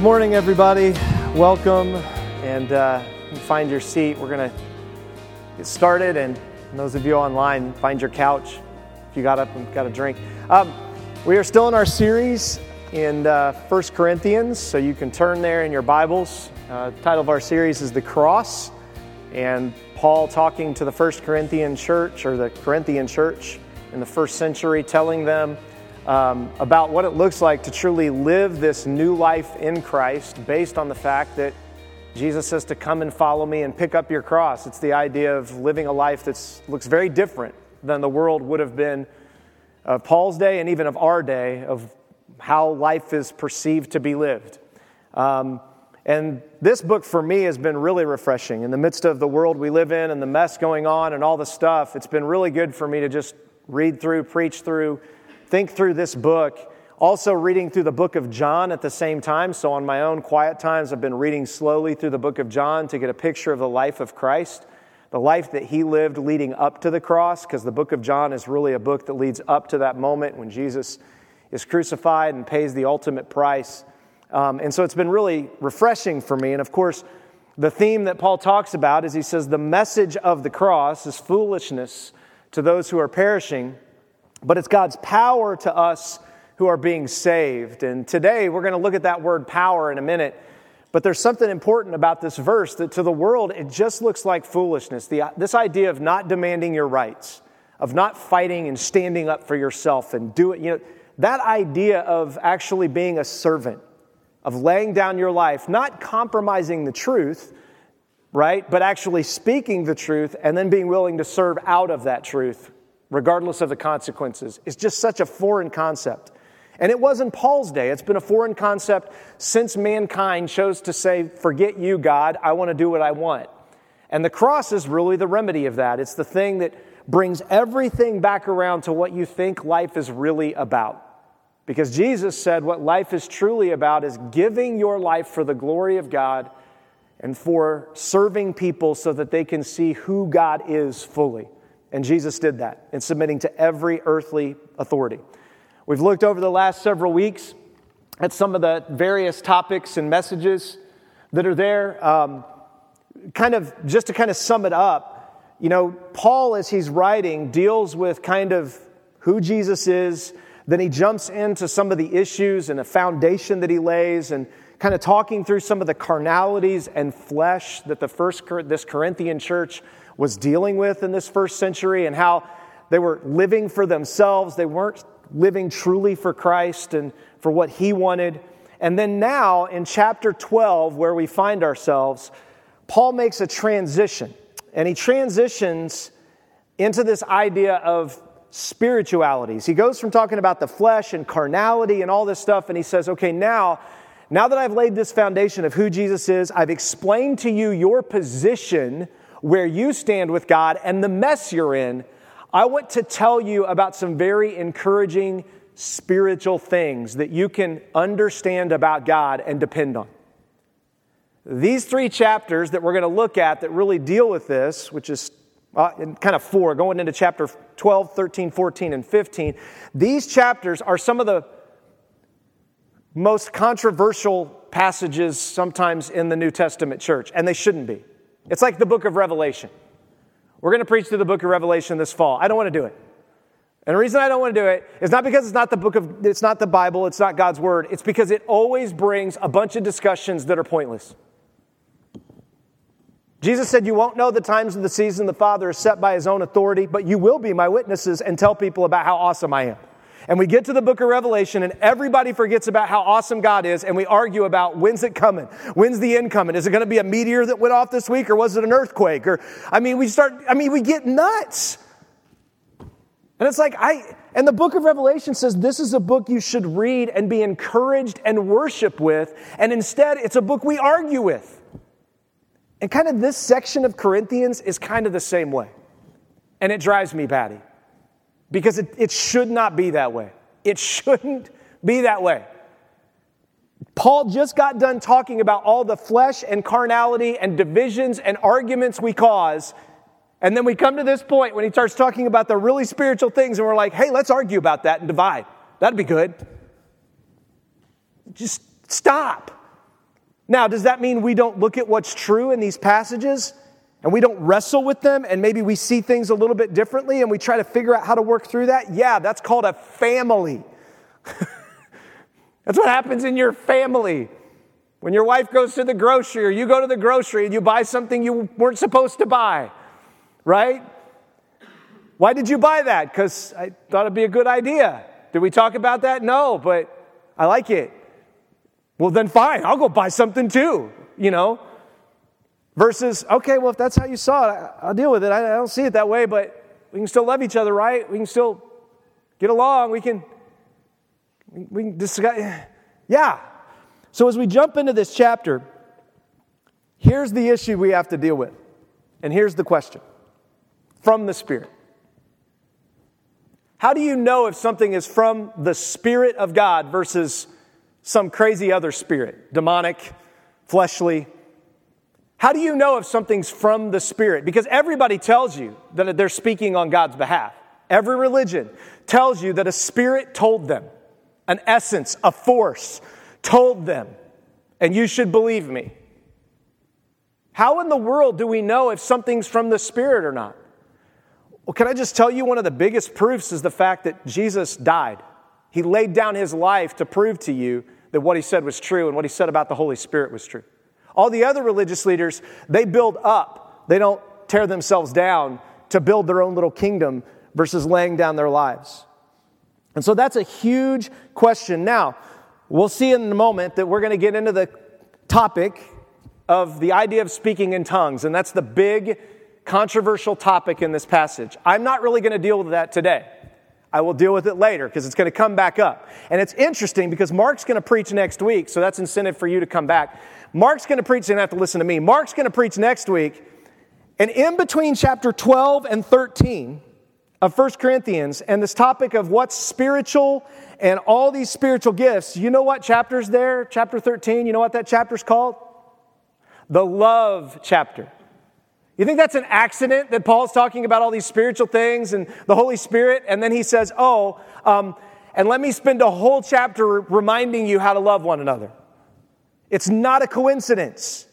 Good morning, everybody. Welcome, and uh, find your seat. We're going to get started, and those of you online, find your couch if you got up and got a drink. Um, we are still in our series in uh, 1 Corinthians, so you can turn there in your Bibles. Uh, the title of our series is The Cross, and Paul talking to the First Corinthian church, or the Corinthian church in the first century, telling them um, about what it looks like to truly live this new life in Christ based on the fact that Jesus says to come and follow me and pick up your cross. It's the idea of living a life that looks very different than the world would have been of Paul's day and even of our day, of how life is perceived to be lived. Um, and this book for me has been really refreshing. In the midst of the world we live in and the mess going on and all the stuff, it's been really good for me to just read through, preach through, think through this book. Also, reading through the book of John at the same time. So, on my own quiet times, I've been reading slowly through the book of John to get a picture of the life of Christ, the life that he lived leading up to the cross, because the book of John is really a book that leads up to that moment when Jesus is crucified and pays the ultimate price. Um, and so, it's been really refreshing for me. And of course, the theme that Paul talks about is he says, the message of the cross is foolishness to those who are perishing but it's God's power to us who are being saved. And today we're going to look at that word power in a minute. But there's something important about this verse that to the world it just looks like foolishness. The, this idea of not demanding your rights, of not fighting and standing up for yourself and do it, you know, that idea of actually being a servant, of laying down your life, not compromising the truth, right, but actually speaking the truth and then being willing to serve out of that truth regardless of the consequences, is just such a foreign concept. And it was in Paul's day. It's been a foreign concept since mankind chose to say, Forget you, God, I want to do what I want. And the cross is really the remedy of that. It's the thing that brings everything back around to what you think life is really about. Because Jesus said what life is truly about is giving your life for the glory of God and for serving people so that they can see who God is fully. And Jesus did that in submitting to every earthly authority. We've looked over the last several weeks at some of the various topics and messages that are there. Um, kind of just to kind of sum it up, you know, Paul, as he's writing, deals with kind of who Jesus is. Then he jumps into some of the issues and the foundation that he lays and kind of talking through some of the carnalities and flesh that the first this Corinthian church was dealing with in this first century and how they were living for themselves. They weren't living truly for Christ and for what He wanted. And then now in chapter 12, where we find ourselves, Paul makes a transition. And he transitions into this idea of spiritualities. He goes from talking about the flesh and carnality and all this stuff, and he says, okay, now, now that I've laid this foundation of who Jesus is, I've explained to you your position where you stand with God and the mess you're in, I want to tell you about some very encouraging spiritual things that you can understand about God and depend on. These three chapters that we're going to look at that really deal with this, which is uh, kind of four, going into chapter 12, 13, 14, and 15, these chapters are some of the most controversial passages sometimes in the New Testament church, and they shouldn't be. It's like the book of Revelation. We're going to preach through the book of Revelation this fall. I don't want to do it. And the reason I don't want to do it is not because it's not the book of, it's not the Bible, it's not God's word. It's because it always brings a bunch of discussions that are pointless. Jesus said, You won't know the times of the season the Father is set by his own authority, but you will be my witnesses and tell people about how awesome I am. And we get to the book of Revelation and everybody forgets about how awesome God is and we argue about when's it coming? When's the end coming? Is it going to be a meteor that went off this week or was it an earthquake? Or, I mean, we start, I mean, we get nuts. And it's like, I, and the book of Revelation says this is a book you should read and be encouraged and worship with. And instead, it's a book we argue with. And kind of this section of Corinthians is kind of the same way. And it drives me batty because it, it should not be that way. It shouldn't be that way. Paul just got done talking about all the flesh and carnality and divisions and arguments we cause. And then we come to this point when he starts talking about the really spiritual things, and we're like, hey, let's argue about that and divide. That'd be good. Just stop. Now, does that mean we don't look at what's true in these passages and we don't wrestle with them and maybe we see things a little bit differently and we try to figure out how to work through that? Yeah, that's called a family. that's what happens in your family. When your wife goes to the grocery or you go to the grocery and you buy something you weren't supposed to buy, right? Why did you buy that? Because I thought it'd be a good idea. Did we talk about that? No, but I like it. Well, then fine, I'll go buy something too, you know? Versus, okay, well, if that's how you saw it, I'll deal with it. I don't see it that way, but we can still love each other, right? We can still get along. We can, we can discuss. Yeah. So as we jump into this chapter, here's the issue we have to deal with. And here's the question from the Spirit. How do you know if something is from the Spirit of God versus some crazy other spirit, demonic, fleshly. How do you know if something's from the Spirit? Because everybody tells you that they're speaking on God's behalf. Every religion tells you that a spirit told them, an essence, a force told them, and you should believe me. How in the world do we know if something's from the Spirit or not? Well, can I just tell you one of the biggest proofs is the fact that Jesus died. He laid down his life to prove to you that what he said was true and what he said about the Holy Spirit was true. All the other religious leaders, they build up, they don't tear themselves down to build their own little kingdom versus laying down their lives. And so that's a huge question. Now, we'll see in a moment that we're going to get into the topic of the idea of speaking in tongues, and that's the big controversial topic in this passage. I'm not really going to deal with that today. I will deal with it later because it's going to come back up. And it's interesting because Mark's going to preach next week, so that's incentive for you to come back. Mark's going to preach, you don't have to listen to me. Mark's going to preach next week. And in between chapter 12 and 13 of 1 Corinthians and this topic of what's spiritual and all these spiritual gifts, you know what chapter's there? Chapter 13, you know what that chapter's called? The love chapter. You think that's an accident that Paul's talking about all these spiritual things and the Holy Spirit, and then he says, Oh, um, and let me spend a whole chapter reminding you how to love one another. It's not a coincidence.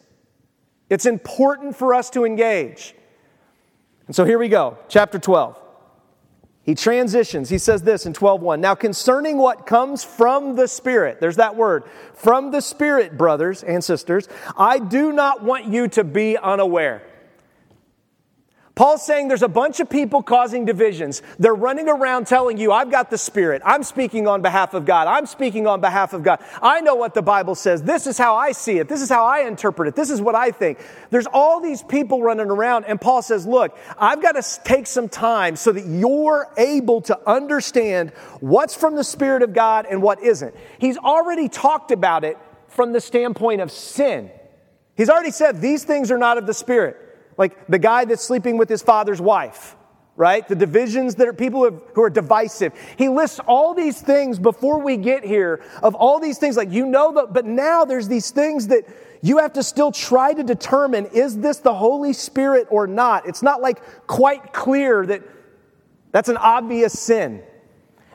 It's important for us to engage. And so here we go, chapter 12. He transitions. He says this in 12:1. Now concerning what comes from the Spirit, there's that word, from the Spirit, brothers and sisters, I do not want you to be unaware. Paul's saying there's a bunch of people causing divisions. They're running around telling you, I've got the Spirit. I'm speaking on behalf of God. I'm speaking on behalf of God. I know what the Bible says. This is how I see it. This is how I interpret it. This is what I think. There's all these people running around, and Paul says, Look, I've got to take some time so that you're able to understand what's from the Spirit of God and what isn't. He's already talked about it from the standpoint of sin. He's already said these things are not of the Spirit like the guy that's sleeping with his father's wife, right? The divisions that are people who are divisive. He lists all these things before we get here of all these things, like you know, that, but now there's these things that you have to still try to determine is this the Holy Spirit or not? It's not like quite clear that that's an obvious sin.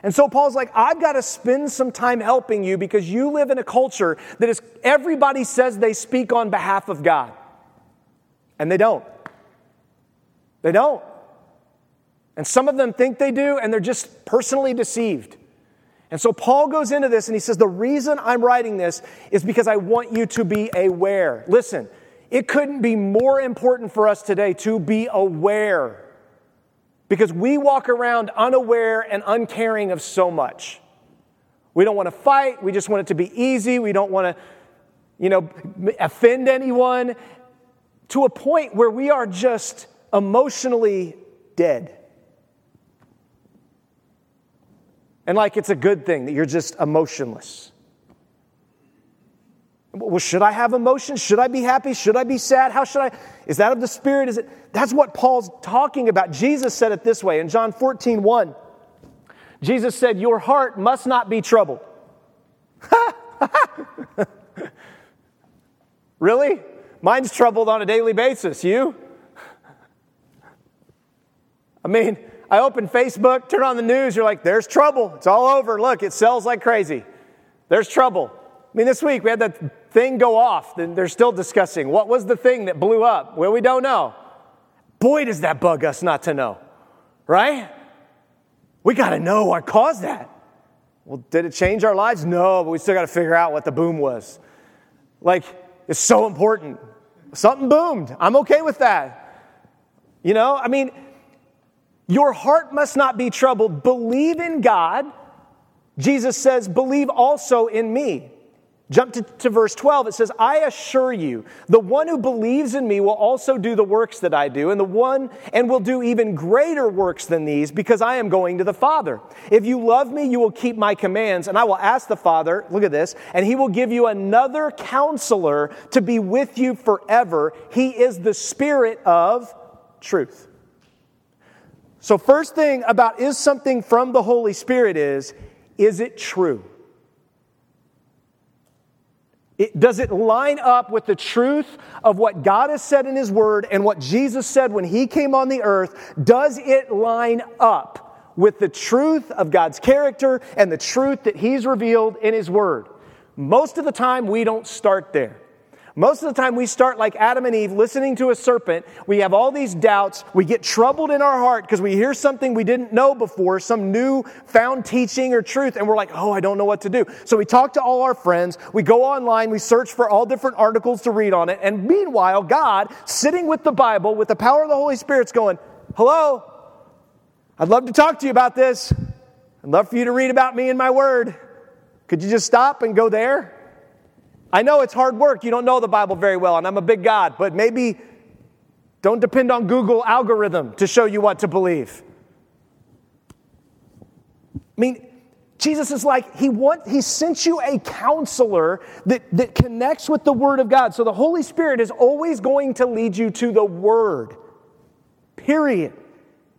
And so Paul's like, I've got to spend some time helping you because you live in a culture that is everybody says they speak on behalf of God. And they don't. They don't. And some of them think they do, and they're just personally deceived. And so Paul goes into this and he says, The reason I'm writing this is because I want you to be aware. Listen, it couldn't be more important for us today to be aware because we walk around unaware and uncaring of so much. We don't want to fight, we just want it to be easy, we don't want to, you know, offend anyone to a point where we are just emotionally dead. And like it's a good thing that you're just emotionless. Well, should I have emotions? Should I be happy? Should I be sad? How should I? Is that of the Spirit? Is it? That's what Paul's talking about. Jesus said it this way in John 14, 1. Jesus said, Your heart must not be troubled. really? Mine's troubled on a daily basis. You? I mean, I open Facebook, turn on the news, you're like, there's trouble. It's all over. Look, it sells like crazy. There's trouble. I mean, this week we had that thing go off, then they're still discussing what was the thing that blew up? Well, we don't know. Boy, does that bug us not to know, right? We got to know what caused that. Well, did it change our lives? No, but we still got to figure out what the boom was. Like, it's so important. Something boomed. I'm okay with that. You know, I mean, your heart must not be troubled. Believe in God. Jesus says, believe also in me. Jump to, to, verse 12. It says, I assure you, the one who believes in me will also do the works that I do, and the one and will do even greater works than these, because I am going to the Father. If you love me, you will keep my commands, and I will ask the Father, look at this, and he will give you another counselor to be with you forever. He is the Spirit of truth. So, first thing about is something from the Holy Spirit is, is it true? It, does it line up with the truth of what God has said in His Word and what Jesus said when He came on the earth? Does it line up with the truth of God's character and the truth that He's revealed in His Word? Most of the time, we don't start there. Most of the time, we start like Adam and Eve, listening to a serpent. We have all these doubts. We get troubled in our heart because we hear something we didn't know before, some new found teaching or truth, and we're like, oh, I don't know what to do. So we talk to all our friends. We go online. We search for all different articles to read on it. And meanwhile, God, sitting with the Bible, with the power of the Holy Spirit, is going, hello, I'd love to talk to you about this. I'd love for you to read about me in my word. Could you just stop and go there? I know it's hard work. You don't know the Bible very well, and I'm a big God, but maybe don't depend on Google algorithm to show you what to believe. I mean, Jesus is like, he, want, he sent you a counselor that, that connects with the Word of God. So the Holy Spirit is always going to lead you to the Word, period.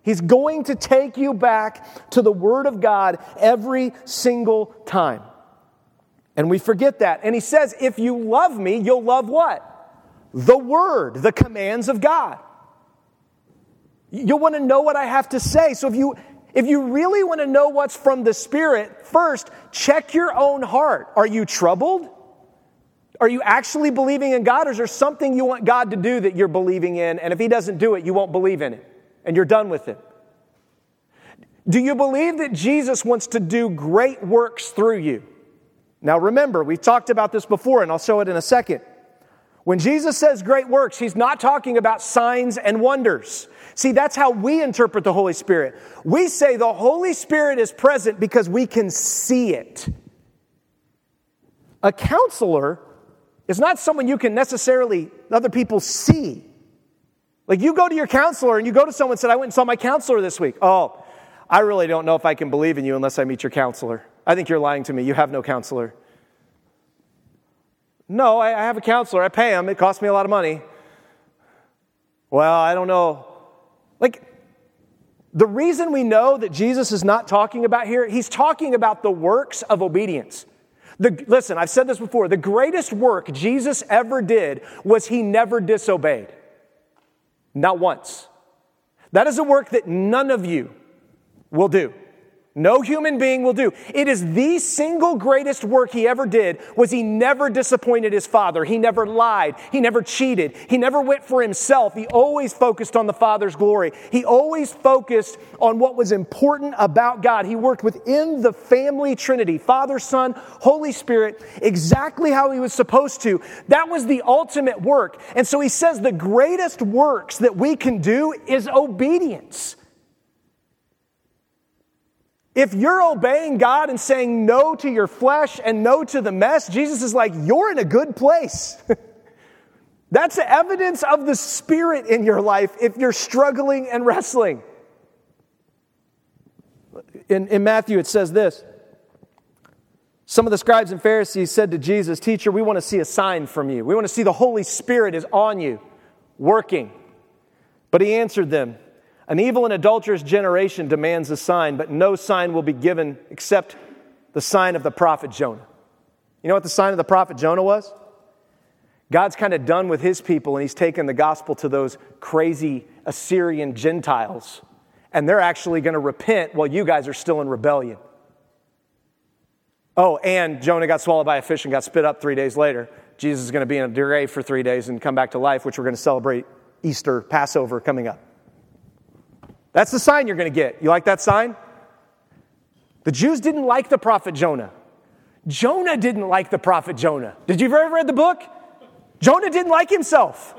He's going to take you back to the Word of God every single time. And we forget that. And he says, if you love me, you'll love what? The word, the commands of God. You'll want to know what I have to say. So if you if you really want to know what's from the Spirit, first check your own heart. Are you troubled? Are you actually believing in God, or is there something you want God to do that you're believing in? And if He doesn't do it, you won't believe in it, and you're done with it. Do you believe that Jesus wants to do great works through you? Now remember, we've talked about this before, and I'll show it in a second. When Jesus says great works, he's not talking about signs and wonders. See, that's how we interpret the Holy Spirit. We say the Holy Spirit is present because we can see it. A counselor is not someone you can necessarily, other people see. Like you go to your counselor and you go to someone and said, I went and saw my counselor this week. Oh, I really don't know if I can believe in you unless I meet your counselor. I think you're lying to me. You have no counselor. No, I, have a counselor. I pay him. It costs me a lot of money. Well, I don't know. Like, the reason we know that Jesus is not talking about here, he's talking about the works of obedience. The, listen, I've said this before. The greatest work Jesus ever did was he never disobeyed. Not once. That is a work that none of you will do. No human being will do. It is the single greatest work he ever did was he never disappointed his father. He never lied. He never cheated. He never went for himself. He always focused on the father's glory. He always focused on what was important about God. He worked within the family trinity, Father, Son, Holy Spirit, exactly how he was supposed to. That was the ultimate work. And so he says the greatest works that we can do is obedience. If you're obeying God and saying no to your flesh and no to the mess, Jesus is like, you're in a good place. That's the evidence of the Spirit in your life if you're struggling and wrestling. In, in Matthew, it says this Some of the scribes and Pharisees said to Jesus, Teacher, we want to see a sign from you. We want to see the Holy Spirit is on you, working. But he answered them, an evil and adulterous generation demands a sign, but no sign will be given except the sign of the prophet Jonah. You know what the sign of the prophet Jonah was? God's kind of done with his people and he's taken the gospel to those crazy Assyrian Gentiles. And they're actually going to repent while you guys are still in rebellion. Oh, and Jonah got swallowed by a fish and got spit up three days later. Jesus is going to be in a grave for three days and come back to life, which we're going to celebrate Easter, Passover coming up. That's the sign you're going to get. You like that sign? The Jews didn't like the prophet Jonah. Jonah didn't like the prophet Jonah. Did you ever read the book? Jonah didn't like himself.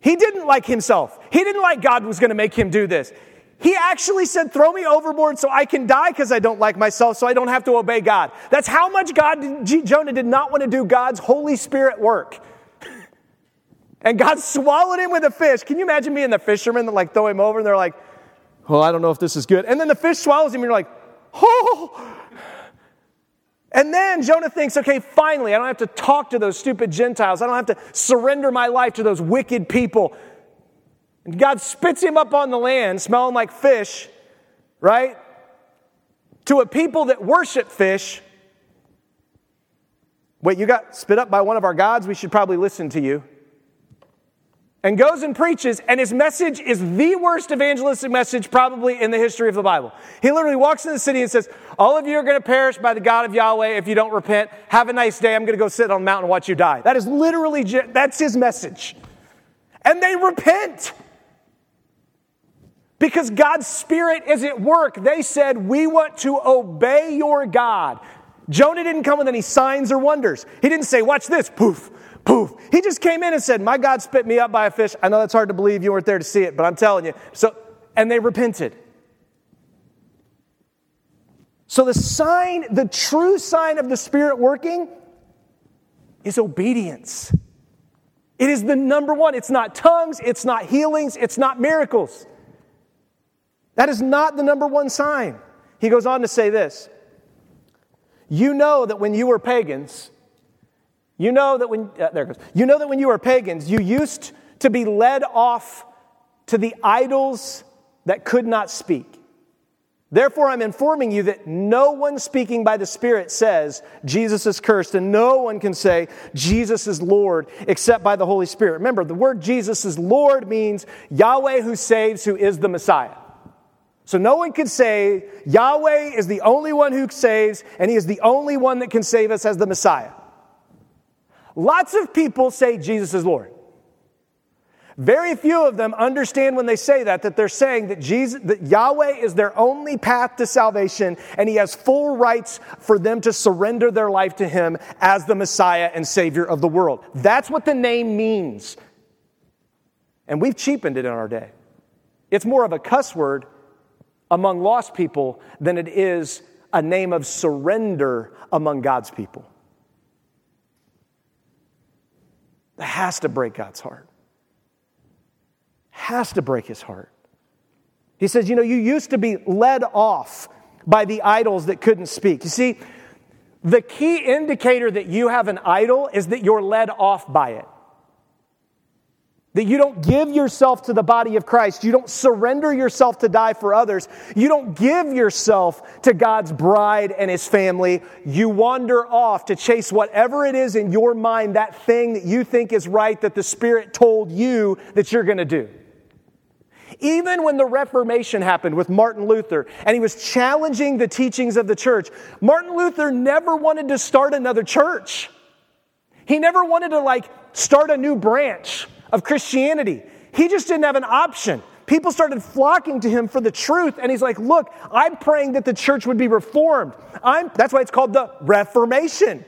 He didn't like himself. He didn't like God was going to make him do this. He actually said, Throw me overboard so I can die because I don't like myself, so I don't have to obey God. That's how much God, Jonah did not want to do God's Holy Spirit work. and God swallowed him with a fish. Can you imagine being the fishermen that like throw him over and they're like, Well, I don't know if this is good. And then the fish swallows him and you're like, Oh, and then Jonah thinks, okay, finally, I don't have to talk to those stupid Gentiles. I don't have to surrender my life to those wicked people. And God spits him up on the land, smelling like fish, right? To a people that worship fish. Wait, you got spit up by one of our gods? We should probably listen to you and goes and preaches, and his message is the worst evangelistic message probably in the history of the Bible. He literally walks in the city and says, All of you are going to perish by the God of Yahweh if you don't repent. Have a nice day. I'm going to go sit on the mountain and watch you die. That is literally, that's his message. And they repent. Because God's Spirit is at work. They said, We want to obey your God. Jonah didn't come with any signs or wonders. He didn't say, Watch this, poof poof. He just came in and said, My God spit me up by a fish. I know that's hard to believe you weren't there to see it, but I'm telling you. So, and they repented. So the sign, the true sign of the Spirit working is obedience. It is the number one. It's not tongues, it's not healings, it's not miracles. That is not the number one sign. He goes on to say this You know that when you were pagans, you know that when, uh, there goes. You know that when you were pagans, you used to be led off to the idols that could not speak. Therefore, I'm informing you that no one speaking by the Spirit says Jesus is cursed, and no one can say Jesus is Lord except by the Holy Spirit. Remember, the word Jesus is Lord means Yahweh who saves, who is the Messiah. So no one can say Yahweh is the only one who saves, and he is the only one that can save us as the Messiah. Lots of people say Jesus is Lord. Very few of them understand when they say that that they're saying that Jesus that Yahweh is their only path to salvation and he has full rights for them to surrender their life to him as the Messiah and savior of the world. That's what the name means. And we've cheapened it in our day. It's more of a cuss word among lost people than it is a name of surrender among God's people. That has to break God's heart. Has to break his heart. He says, You know, you used to be led off by the idols that couldn't speak. You see, the key indicator that you have an idol is that you're led off by it. That you don't give yourself to the body of Christ. You don't surrender yourself to die for others. You don't give yourself to God's bride and his family. You wander off to chase whatever it is in your mind, that thing that you think is right that the Spirit told you that you're going to do. Even when the Reformation happened with Martin Luther and he was challenging the teachings of the church, Martin Luther never wanted to start another church. He never wanted to like start a new branch of Christianity. He just didn't have an option. People started flocking to him for the truth, and he's like, Look, I'm praying that the church would be reformed. I'm, that's why it's called the Reformation.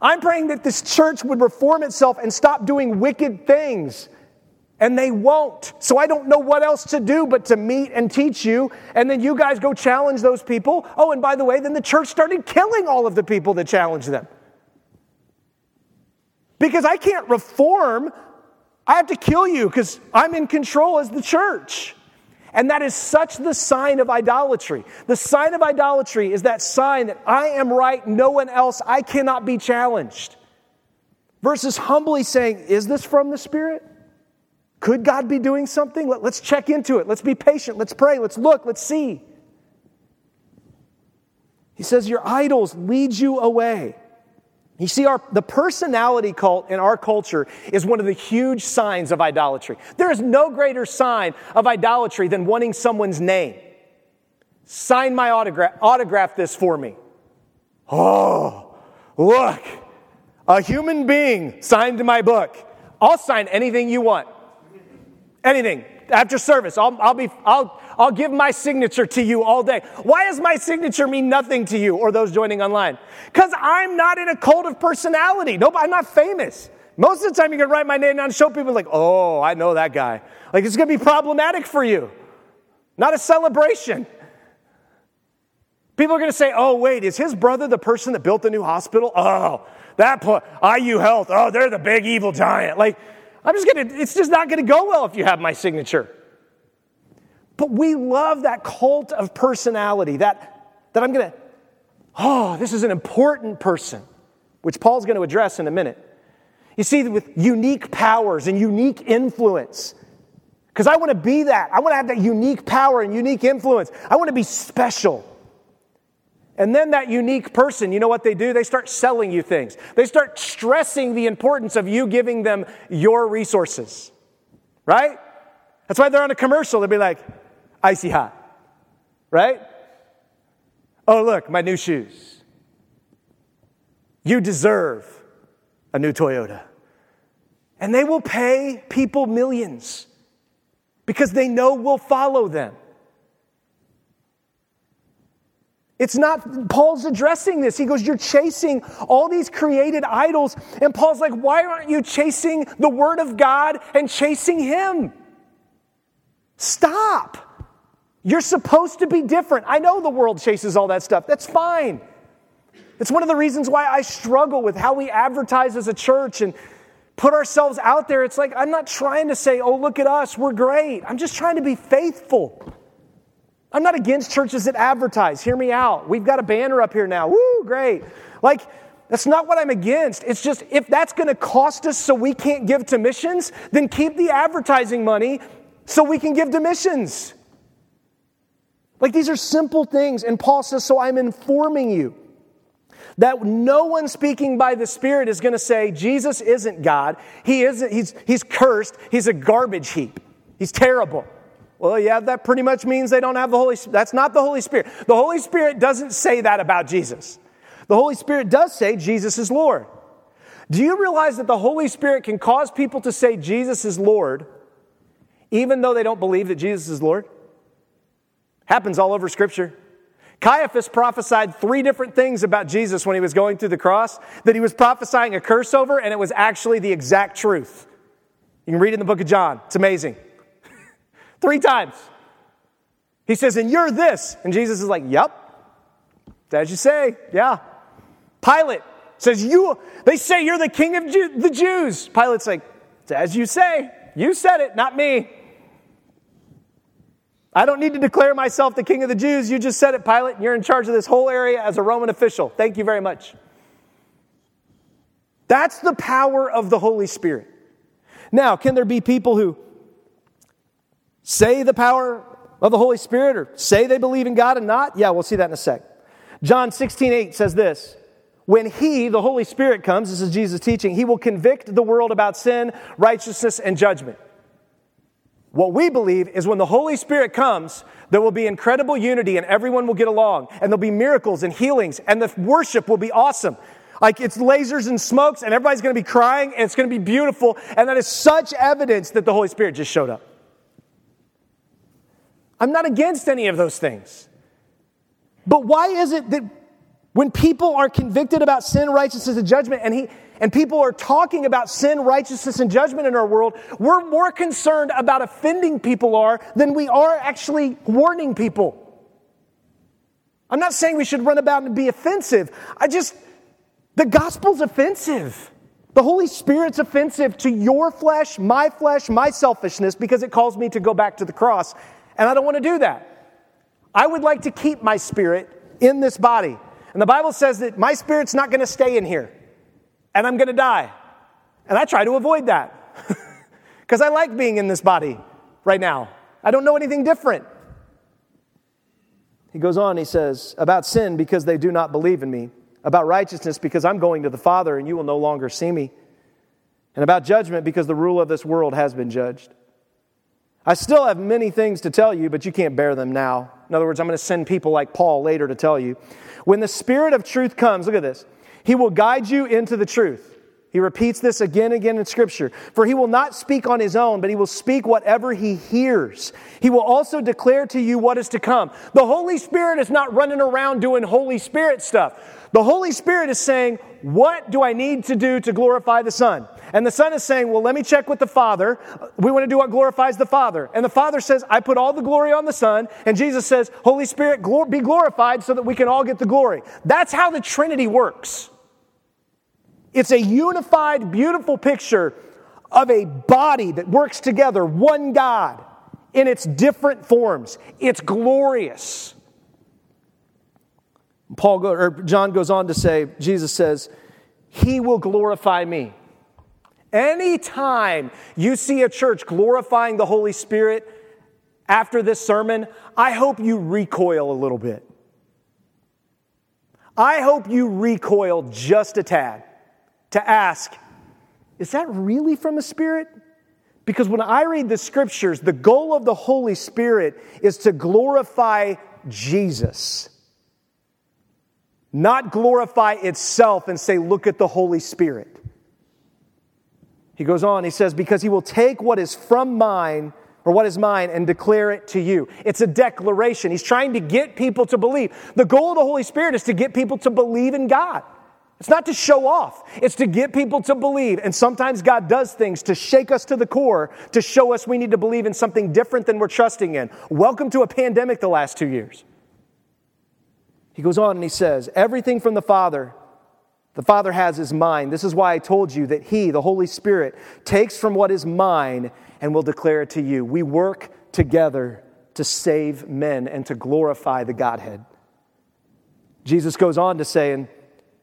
I'm praying that this church would reform itself and stop doing wicked things. And they won't. So I don't know what else to do but to meet and teach you. And then you guys go challenge those people. Oh, and by the way, then the church started killing all of the people that challenged them. Because I can't reform I have to kill you because I'm in control as the church. And that is such the sign of idolatry. The sign of idolatry is that sign that I am right, no one else, I cannot be challenged. Versus humbly saying, Is this from the Spirit? Could God be doing something? Let, us check into it. Let's be patient. Let's pray. Let's look. Let's see. He says, Your idols lead you away. You see, our, the personality cult in our culture is one of the huge signs of idolatry. There is no greater sign of idolatry than wanting someone's name. Sign my autograph, autograph this for me. Oh, look, a human being signed my book, I'll sign anything you want. Anything. After service, I'll, I'll, be, I'll, I'll give my signature to you all day. Why does my signature mean nothing to you or those joining online? Because I'm not in a cult of personality. Nope, I'm not famous. Most of the time, you can write my name down and show people, like, oh, I know that guy. Like, it's to be problematic for you, not a celebration. People are to say, oh, wait, is his brother the person that built the new hospital? Oh, that IU Health, oh, they're the big evil giant. Like, I'm just to, it's just not to go well if you have my signature. But we love that cult of personality, that, that I'm going to, oh, this is an important person, which Paul's going to address in a minute. You see, with unique powers and unique influence. Because I want to be that. I want to have that unique power and unique influence. I want to be special. And then that unique person, you know what they do? They start selling you things. They start stressing the importance of you giving them your resources. Right? That's why they're on a commercial. They'll be like, icy hot. Right? Oh, look, my new shoes. You deserve a new Toyota. And they will pay people millions because they know we'll follow them. It's not, Paul's addressing this. He goes, You're chasing all these created idols. And Paul's like, Why aren't you chasing the Word of God and chasing Him? Stop. You're supposed to be different. I know the world chases all that stuff. That's fine. It's one of the reasons why I struggle with how we advertise as a church and put ourselves out there. It's like, I'm not trying to say, oh, look at us, we're great. I'm just trying to be faithful. I'm not against churches that advertise. Hear me out. We've got a banner up here now. Woo, great. Like, that's not what I'm against. It's just if that's going to cost us so we can't give to missions, then keep the advertising money so we can give to missions. Like these are simple things. And Paul says, So I'm informing you that no one speaking by the Spirit is going to say, Jesus isn't God. He isn't, he's, he's cursed. He's a garbage heap. He's terrible. Well, yeah, that pretty much means they don't have the Holy Spirit. That's not the Holy Spirit. The Holy Spirit doesn't say that about Jesus. The Holy Spirit does say Jesus is Lord. Do you realize that the Holy Spirit can cause people to say Jesus is Lord even though they don't believe that Jesus is Lord? Happens all over Scripture. Caiaphas prophesied three different things about Jesus when he was going through the cross that he was prophesying a curse over, and it was actually the exact truth. You can read in the book of John. It's amazing. Three times. He says, And you're this. And Jesus is like, Yep. As you say, yeah. Pilate says, You, they say you're the king of Jew, the Jews. Pilate's like, As you say. You said it, not me. I don't need to declare myself the king of the Jews. You just said it, Pilate. You're in charge of this whole area as a Roman official. Thank you very much. That's the power of the Holy Spirit. Now, can there be people who say the power of the Holy Spirit or say they believe in God and not? Yeah, we'll see that in a sec. John 16, 8 says this. When He, the Holy Spirit, comes, this is Jesus teaching, He will convict the world about sin, righteousness, and judgment. What we believe is when the Holy Spirit comes, there will be incredible unity and everyone will get along, and there'll be miracles and healings, and the worship will be awesome. Like it's lasers and smokes, and everybody's gonna be crying, and it's gonna be beautiful, and that is such evidence that the Holy Spirit just showed up. I'm not against any of those things. But why is it that when people are convicted about sin, righteousness, and judgment, and, he, and people are talking about sin, righteousness, and judgment in our world, we're more concerned about offending people are than we are actually warning people. I'm not saying we should run about and be offensive. I just, the gospel's offensive. The Holy Spirit's offensive to your flesh, my flesh, my selfishness, because it calls me to go back to the cross and I don't want to do that. I would like to keep my spirit in this body. And the Bible says that my spirit's not going to stay in here, and I'm going to die. And I try to avoid that because I like being in this body right now. I don't know anything different. He goes on, he says, about sin because they do not believe in me, about righteousness because I'm going to the Father and you will no longer see me, and about judgment because the rule of this world has been judged. I still have many things to tell you, but you can't bear them now. In other words, I'm going to send people like Paul later to tell you. When the Spirit of truth comes, look at this, He will guide you into the truth. He repeats this again and again in Scripture. For he will not speak on his own, but he will speak whatever he hears. He will also declare to you what is to come. The Holy Spirit is not running around doing Holy Spirit stuff. The Holy Spirit is saying, What do I need to do to glorify the Son? And the Son is saying, Well, let me check with the Father. We want to do what glorifies the Father. And the Father says, I put all the glory on the Son. And Jesus says, Holy Spirit, be glorified so that we can all get the glory. That's how the Trinity works. It's a unified, beautiful picture of a body that works together, one God, in its different forms. It's glorious. Paul go, or John goes on to say, Jesus says, He will glorify me. Anytime you see a church glorifying the Holy Spirit after this sermon, I hope you recoil a little bit. I hope you recoil just a tad to ask, is that really from the Spirit? Because when I read the scriptures, the goal of the Holy Spirit is to glorify Jesus, not glorify itself and say, look at the Holy Spirit. He goes on, he says, because he will take what is from mine or what is mine and declare it to you. It's a declaration. He's trying to get people to believe. The goal of the Holy Spirit is to get people to believe in God. It's not to show off, it's to get people to believe. And sometimes God does things to shake us to the core, to show us we need to believe in something different than we're trusting in. Welcome to a pandemic the last two years. He goes on and he says, Everything from the Father, the Father has is mine. This is why I told you that He, the Holy Spirit, takes from what is mine and will declare it to you. We work together to save men and to glorify the Godhead. Jesus goes on to say in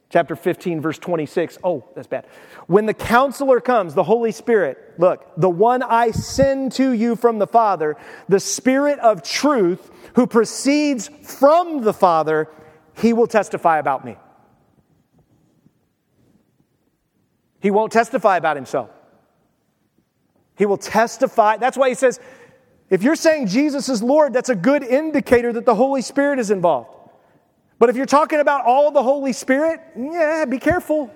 chapter 15, verse 26. Oh, that's bad. When the counselor comes, the Holy Spirit, look, the one I send to you from the Father, the Spirit of truth who proceeds from the Father, he will testify about me. He won't testify about himself. He will testify. That's why he says, if you're saying Jesus is Lord, that's a good indicator that the Holy Spirit is involved. But if you're talking about all the Holy Spirit, yeah, be careful.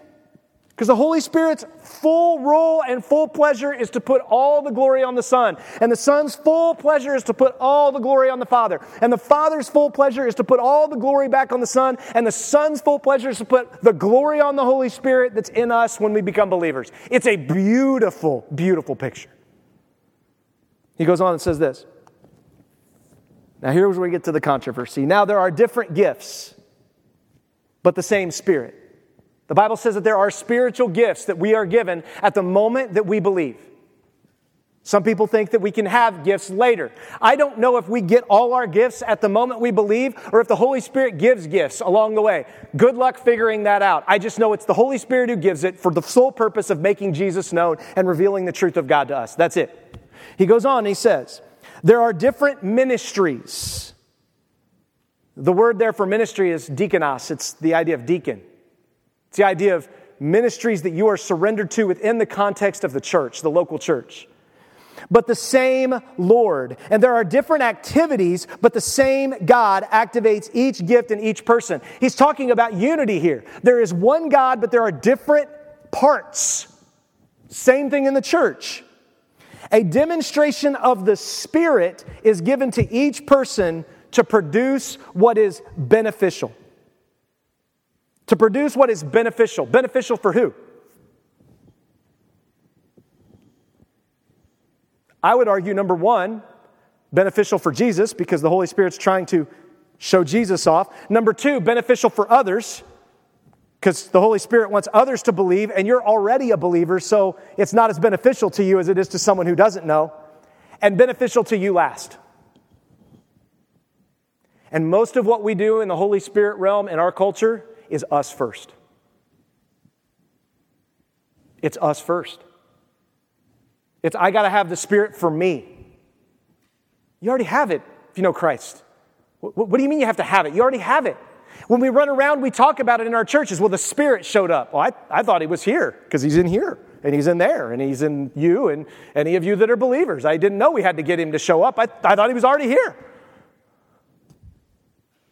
Because the Holy Spirit's full role and full pleasure is to put all the glory on the Son. And the Son's full pleasure is to put all the glory on the Father. And the Father's full pleasure is to put all the glory back on the Son. And the Son's full pleasure is to put the glory on the Holy Spirit that's in us when we become believers. It's a beautiful, beautiful picture. He goes on and says this now, here's where we get to the controversy. Now, there are different gifts, but the same Spirit. The Bible says that there are spiritual gifts that we are given at the moment that we believe. Some people think that we can have gifts later. I don't know if we get all our gifts at the moment we believe or if the Holy Spirit gives gifts along the way. Good luck figuring that out. I just know it's the Holy Spirit who gives it for the sole purpose of making Jesus known and revealing the truth of God to us. That's it. He goes on, he says, there are different ministries. The word there for ministry is diakonos. It's the idea of deacon. It's the idea of ministries that you are surrendered to within the context of the church, the local church. But the same Lord. And there are different activities, but the same God activates each gift in each person. He's talking about unity here. There is one God, but there are different parts. Same thing in the church. A demonstration of the Spirit is given to each person to produce what is beneficial. To produce what is beneficial. Beneficial for who? I would argue, number one, beneficial for Jesus because the Holy Spirit's trying to show Jesus off. Number two, beneficial for others because the Holy Spirit wants others to believe, and you're already a believer, so it's not as beneficial to you as it is to someone who doesn't know, and beneficial to you last. And most of what we do in the Holy Spirit realm in our culture is us first. It's us first. It's, I got to have the Spirit for me. You already have it if you know Christ. What, what do you mean you have to have it? You already have it. When we run around, we talk about it in our churches. Well, the Spirit showed up. Well, I, I thought he was here because he's in here and he's in there and he's in you and any of you that are believers. I didn't know we had to get him to show up. I, I thought he was already here.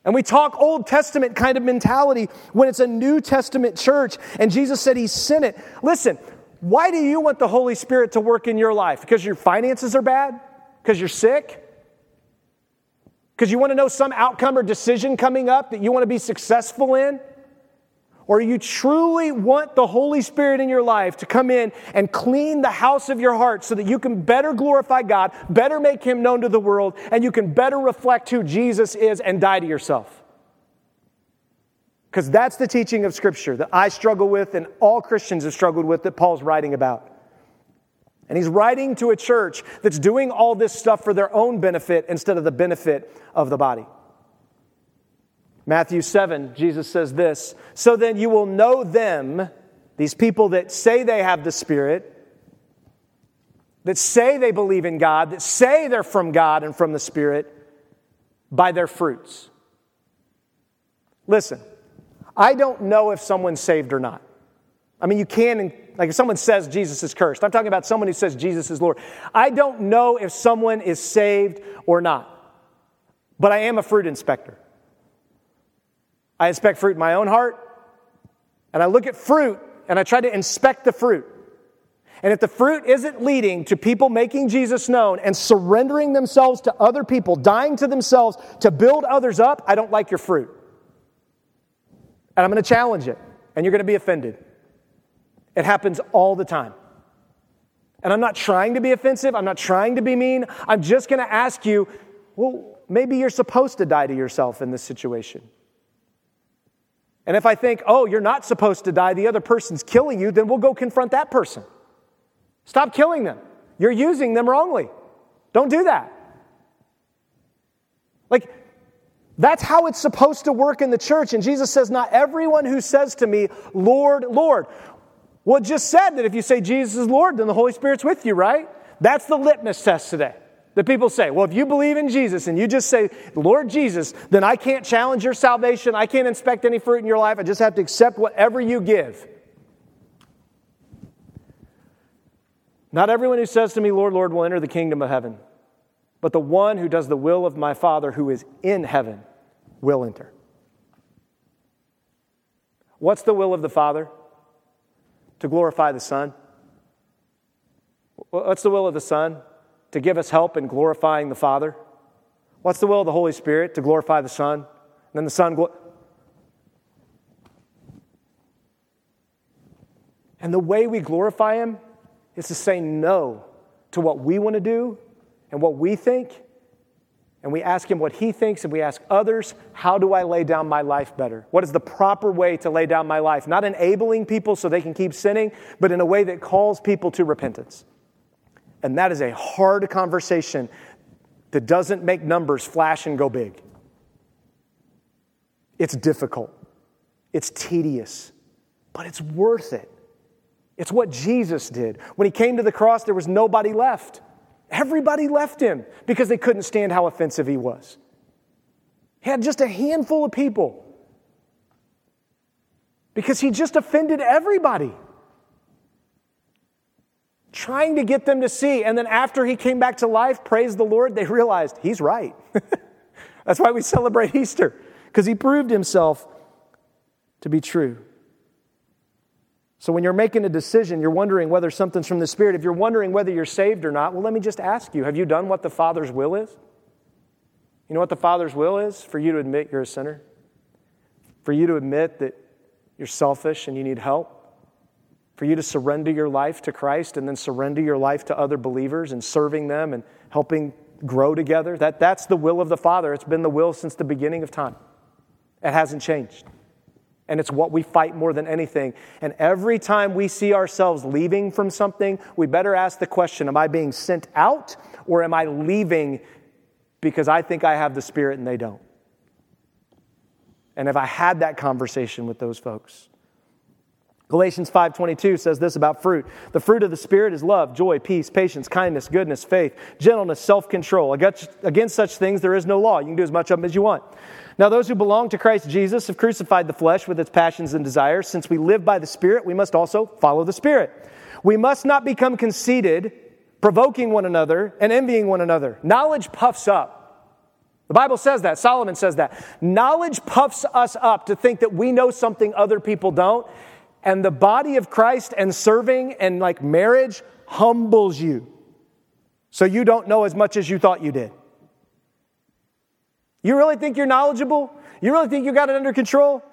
And we talk Old Testament kind of mentality when it's a New Testament church and Jesus said he sent it. Listen, why do you want the Holy Spirit to work in your life? Because your finances are bad? Because you're sick? Because you want to know some outcome or decision coming up that you want to be successful in? or you truly want the Holy Spirit in your life to come in and clean the house of your heart so that you can better glorify God, better make Him known to the world, and you can better reflect who Jesus is and die to yourself. Because that's the teaching of Scripture that I struggle with and all Christians have struggled with that Paul's writing about. And he's writing to a church that's doing all this stuff for their own benefit instead of the benefit of the body. Matthew 7, Jesus says this So then you will know them, these people that say they have the Spirit, that say they believe in God, that say they're from God and from the Spirit, by their fruits. Listen, I don't know if someone's saved or not. I mean, you can, like if someone says Jesus is cursed, I'm talking about someone who says Jesus is Lord. I don't know if someone is saved or not, but I am a fruit inspector. I inspect fruit in my own heart, and I look at fruit and I try to inspect the fruit. And if the fruit isn't leading to people making Jesus known and surrendering themselves to other people, dying to themselves to build others up, I don't like your fruit. And I'm going to challenge it, and you're going to be offended. It happens all the time. And I'm not trying to be offensive, I'm not trying to be mean. I'm just going to ask you well, maybe you're supposed to die to yourself in this situation. And if I think, oh, you're not supposed to die, the other person's killing you, then we'll go confront that person. Stop killing them. You're using them wrongly. Don't do that. Like, that's how it's supposed to work in the church. And Jesus says, Not everyone who says to me, Lord, Lord. Well, it just said that if you say Jesus is Lord, then the Holy Spirit's with you, right? That's the litmus test today. The people say, well, if you believe in Jesus and you just say, Lord Jesus, then I can't challenge your salvation. I can't inspect any fruit in your life. I just have to accept whatever you give. Not everyone who says to me, Lord, Lord, will enter the kingdom of heaven, but the one who does the will of my Father who is in heaven will enter. What's the will of the Father? To glorify the Son. What's the will of the Son? to give us help in glorifying the Father? What's the will of the Holy Spirit? To glorify the Son. And then the Son. And the way we glorify Him is to say no to what we want to do and what we think. And we ask Him what He thinks, and we ask others, how do I lay down my life better? What is the proper way to lay down my life? Not enabling people so they can keep sinning, but in a way that calls people to repentance. And that is a hard conversation that doesn't make numbers flash and go big. It's difficult, it's tedious, but it's worth it. It's what Jesus did. When he came to the cross, there was nobody left. Everybody left him because they couldn't stand how offensive he was. He had just a handful of people because he just offended everybody trying to get them to see. And then after he came back to life, praise the Lord, they realized he's right. That's why we celebrate Easter, because he proved himself to be true. So when you're making a decision, you're wondering whether something's from the Spirit. If you're wondering whether you're saved or not, well, let me just ask you have you done what the Father's will is? You know what the Father's will is? For you to admit you're a sinner, for you to admit that you're selfish and you need help for you to surrender your life to Christ and then surrender your life to other believers and serving them and helping grow together. That, that's the will of the Father. It's been the will since the beginning of time. It hasn't changed. And it's what we fight more than anything. And every time we see ourselves leaving from something, we better ask the question Am I being sent out or am I leaving because I think I have the Spirit and they don't? And if I had that conversation with those folks, Galatians 5:22 says this about fruit. The fruit of the spirit is love, joy, peace, patience, kindness, goodness, faith, gentleness, self-control. Against, against such things there is no law. You can do as much of them as you want. Now those who belong to Christ Jesus have crucified the flesh with its passions and desires. Since we live by the spirit, we must also follow the spirit. We must not become conceited, provoking one another and envying one another. Knowledge puffs up, The Bible says that. Solomon says that. Knowledge puffs us up to think that we know something other people don't. And the body of Christ and serving and like marriage humbles you. So you don't know as much as you thought you did. You really think you're knowledgeable? You really think you got it under control?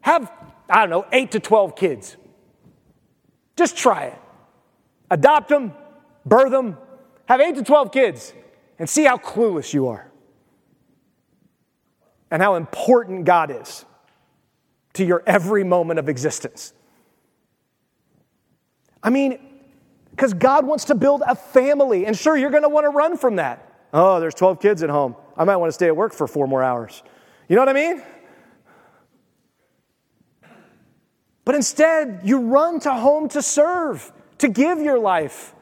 Have, I don't know, eight to 12 kids. Just try it. Adopt them, birth them, have eight to 12 kids, and see how clueless you are and how important God is to your every moment of existence. I mean, because God wants to build a family, and sure, you're want to run from that. Oh, there's 12 kids at home. I might want to stay at work for four more hours. You know what I mean? But instead, you run to home to serve, to give your life.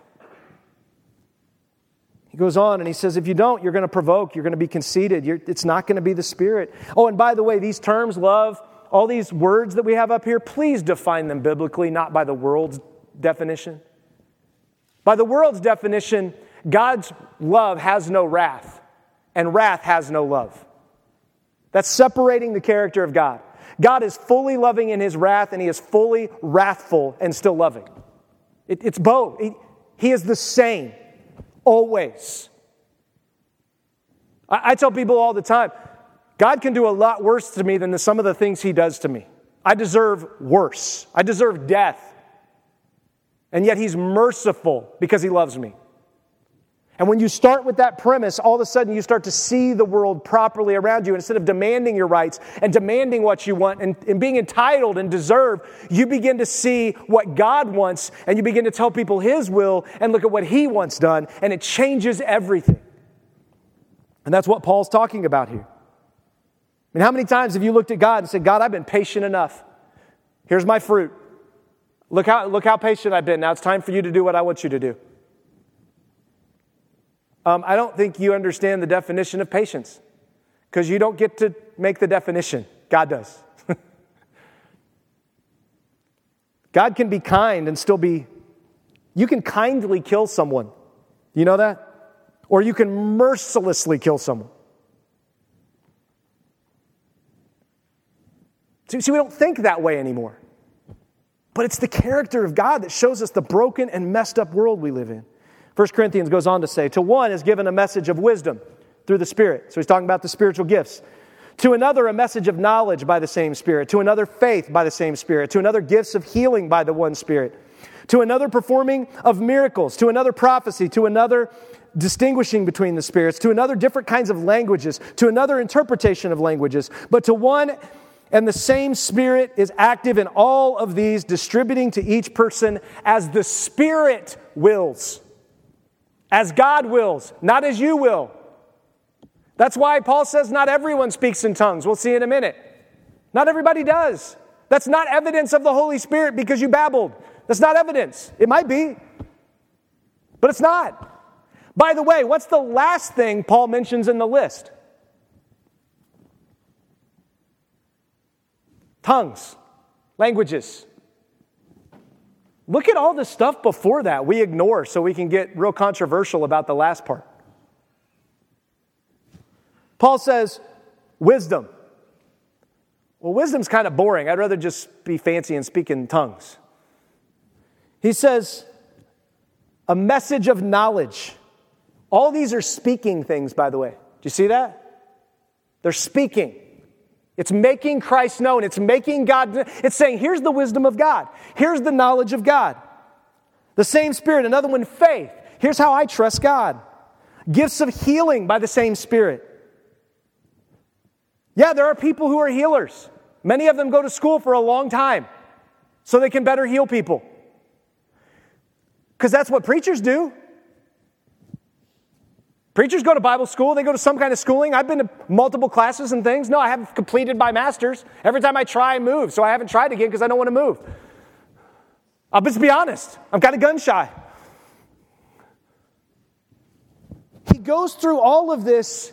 He goes on and he says, if you don't, you're going to provoke, you're going to be conceited, you're, it's not going to be the Spirit. Oh, and by the way, these terms, love, all these words that we have up here, please define them biblically, not by the world's definition. By the world's definition, God's love has no wrath, and wrath has no love. That's separating the character of God. God is fully loving in his wrath, and he is fully wrathful and still loving. It, it's both. He, he is the same always. I, I tell people all the time God can do a lot worse to me than the, some of the things he does to me. I deserve worse, I deserve death. And yet he's merciful because he loves me. And when you start with that premise, all of a sudden you start to see the world properly around you. Instead of demanding your rights and demanding what you want and, and, being entitled and deserve, you begin to see what God wants and you begin to tell people His will and look at what He wants done, and it changes everything. And that's what Paul's talking about here. I mean, how many times have you looked at God and said, God, I've been patient enough. Here's my fruit. Look how, look how patient I've been. Now it's time for you to do what I want you to do. Um, I don't think you understand the definition of patience because you don't get to make the definition, God does. God can be kind and still be, you can kindly kill someone. You know that? Or you can mercilessly kill someone. See, we don't think that way anymore. But it's the character of God that shows us the broken and messed up world we live in. 1 Corinthians goes on to say, To one is given a message of wisdom through the Spirit. So he's talking about the spiritual gifts. To another, a message of knowledge by the same Spirit. To another, faith by the same Spirit. To another, gifts of healing by the one Spirit. To another, performing of miracles. To another, prophecy. To another, distinguishing between the spirits. To another, different kinds of languages. To another, interpretation of languages. But to one, and the same Spirit is active in all of these, distributing to each person as the Spirit wills as God wills, not as you will. That's why Paul says not everyone speaks in tongues. We'll see in a minute. Not everybody does. That's not evidence of the Holy Spirit because you babbled. That's not evidence. It might be, but it's not. By the way, what's the last thing Paul mentions in the list? Tongues, languages. Look at all the stuff before that we ignore so we can get real controversial about the last part. Paul says, wisdom. Well, wisdom's kind of boring. I'd rather just be fancy and speak in tongues. He says, a message of knowledge. All these are speaking things, by the way. Do you see that? They're speaking. It's making Christ known. It's making God, it's saying, here's the wisdom of God. Here's the knowledge of God. The same Spirit. Another one, faith. Here's how I trust God. Gifts of healing by the same Spirit. Yeah, there are people who are healers. Many of them go to school for a long time so they can better heal people. Because that's what preachers do. Preachers go to Bible school, they go to some kind of schooling. I've been to multiple classes and things. No, I haven't completed my master's. Every time I try, I move. So I haven't tried again because I don't want to move. I'll just be honest, I'm kind of gun shy. He goes through all of this.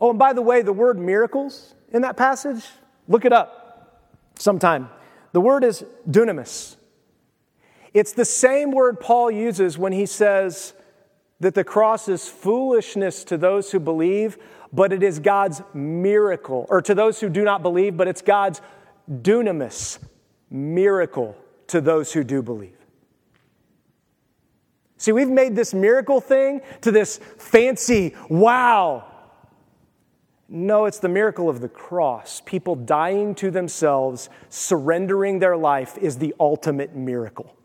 Oh, and by the way, the word miracles in that passage, look it up sometime. The word is dunamis. It's the same word Paul uses when he says, that the cross is foolishness to those who believe, but it is God's miracle. Or to those who do not believe, but it's God's dunamis miracle to those who do believe. See, we've made this miracle thing to this fancy, wow. No, it's the miracle of the cross. People dying to themselves, surrendering their life is the ultimate miracle.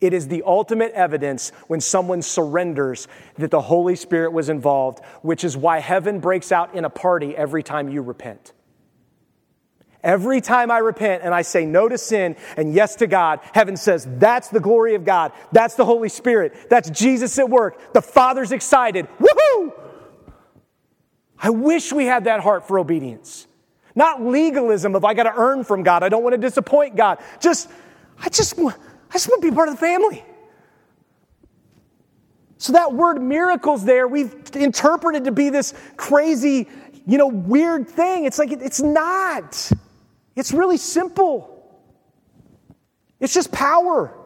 It is the ultimate evidence when someone surrenders that the Holy Spirit was involved, which is why heaven breaks out in a party every time you repent. Every time I repent and I say no to sin and yes to God, heaven says, that's the glory of God. That's the Holy Spirit. That's Jesus at work. The Father's excited. Woohoo! I wish we had that heart for obedience. Not legalism of I got to earn from God. I don't want to disappoint God. Just, I just, I just want to be part of the family. So that word miracles there, we've interpreted to be this crazy, you know, weird thing. It's like, it's not. It's really simple. It's just power.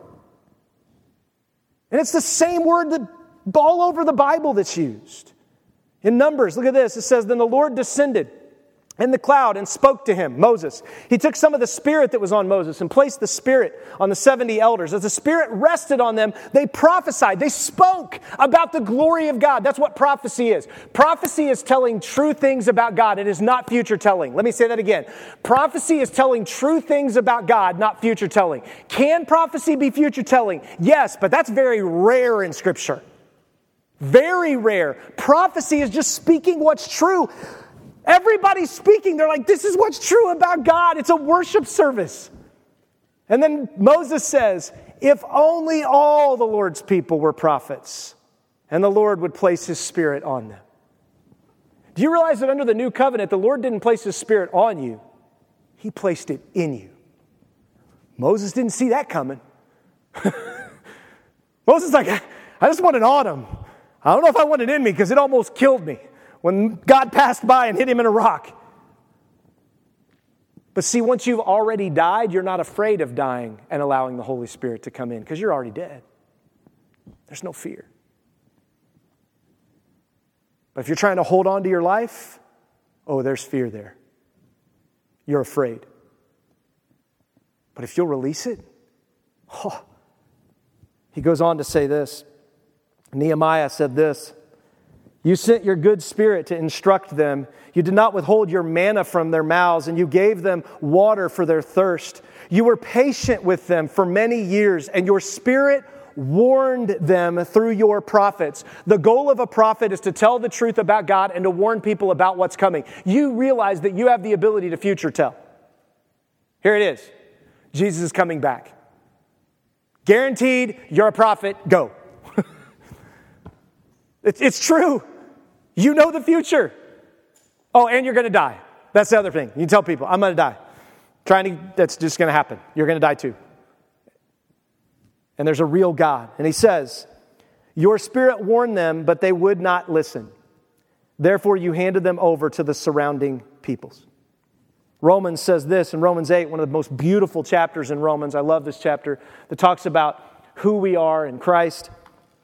And it's the same word that all over the Bible that's used. In Numbers, look at this. It says, Then the Lord descended in the cloud and spoke to him, Moses. He took some of the spirit that was on Moses and placed the spirit on the 70 elders. As the spirit rested on them, they prophesied. They spoke about the glory of God. That's what prophecy is. Prophecy is telling true things about God. It is not future telling. Let me say that again. Prophecy is telling true things about God, not future telling. Can prophecy be future telling? Yes, but that's very rare in scripture. Very rare. Prophecy is just speaking what's true. Everybody's speaking. They're like, this is what's true about God. It's a worship service. And then Moses says, if only all the Lord's people were prophets, and the Lord would place his spirit on them. Do you realize that under the new covenant, the Lord didn't place his spirit on you, he placed it in you? Moses didn't see that coming. Moses like, I just want him. I don't know if I want it in me because it almost killed me when God passed by and hit him in a rock. But see, once you've already died, you're not afraid of dying and allowing the Holy Spirit to come in because you're already dead. There's no fear. But if you're trying to hold on to your life, oh, there's fear there. You're afraid. But if you'll release it, oh. he goes on to say this. Nehemiah said this you sent your good spirit to instruct them. You did not withhold your manna from their mouths, and you gave them water for their thirst. You were patient with them for many years, and your spirit warned them through your prophets. The goal of a prophet is to tell the truth about God and to warn people about what's coming. You realize that you have the ability to future tell. Here it is Jesus is coming back. Guaranteed, you're a prophet, go. it's, true. You know the future. Oh, and you're going to die. That's the other thing. You tell people, I'm going to die. Trying to, that's just going to happen. You're going to die too. And there's a real God. And he says, Your spirit warned them, but they would not listen. Therefore, you handed them over to the surrounding peoples. Romans says this in Romans 8, one of the most beautiful chapters in Romans. I love this chapter that talks about who we are in Christ.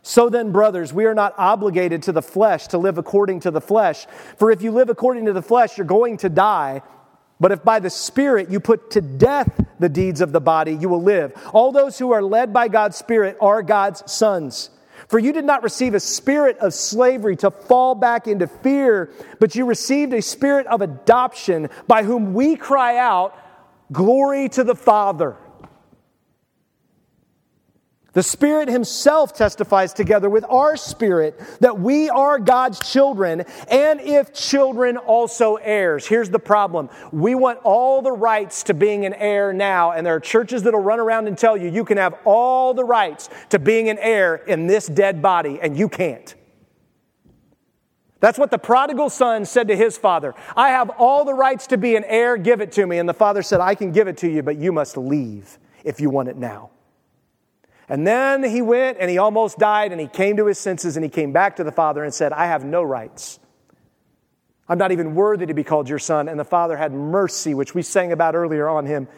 So then, brothers, we are not obligated to the flesh to live according to the flesh. For if you live according to the flesh, you're going to die. But if by the Spirit you put to death the deeds of the body, you will live. All those who are led by God's Spirit are God's sons. For you did not receive a spirit of slavery to fall back into fear, but you received a spirit of adoption by whom we cry out, Glory to the Father. The Spirit Himself testifies together with our spirit that we are God's children, and if children, also heirs. Here's the problem we want all the rights to being an heir now, and there are churches that'll run around and tell you you can have all the rights to being an heir in this dead body, and you can't. That's what the prodigal son said to his father I have all the rights to be an heir, give it to me. And the father said, I can give it to you, but you must leave if you want it now. And then he went and he almost died and he came to his senses and he came back to the father and said, I have no rights. I'm not even worthy to be called your son. And the father had mercy, which we sang about earlier on him,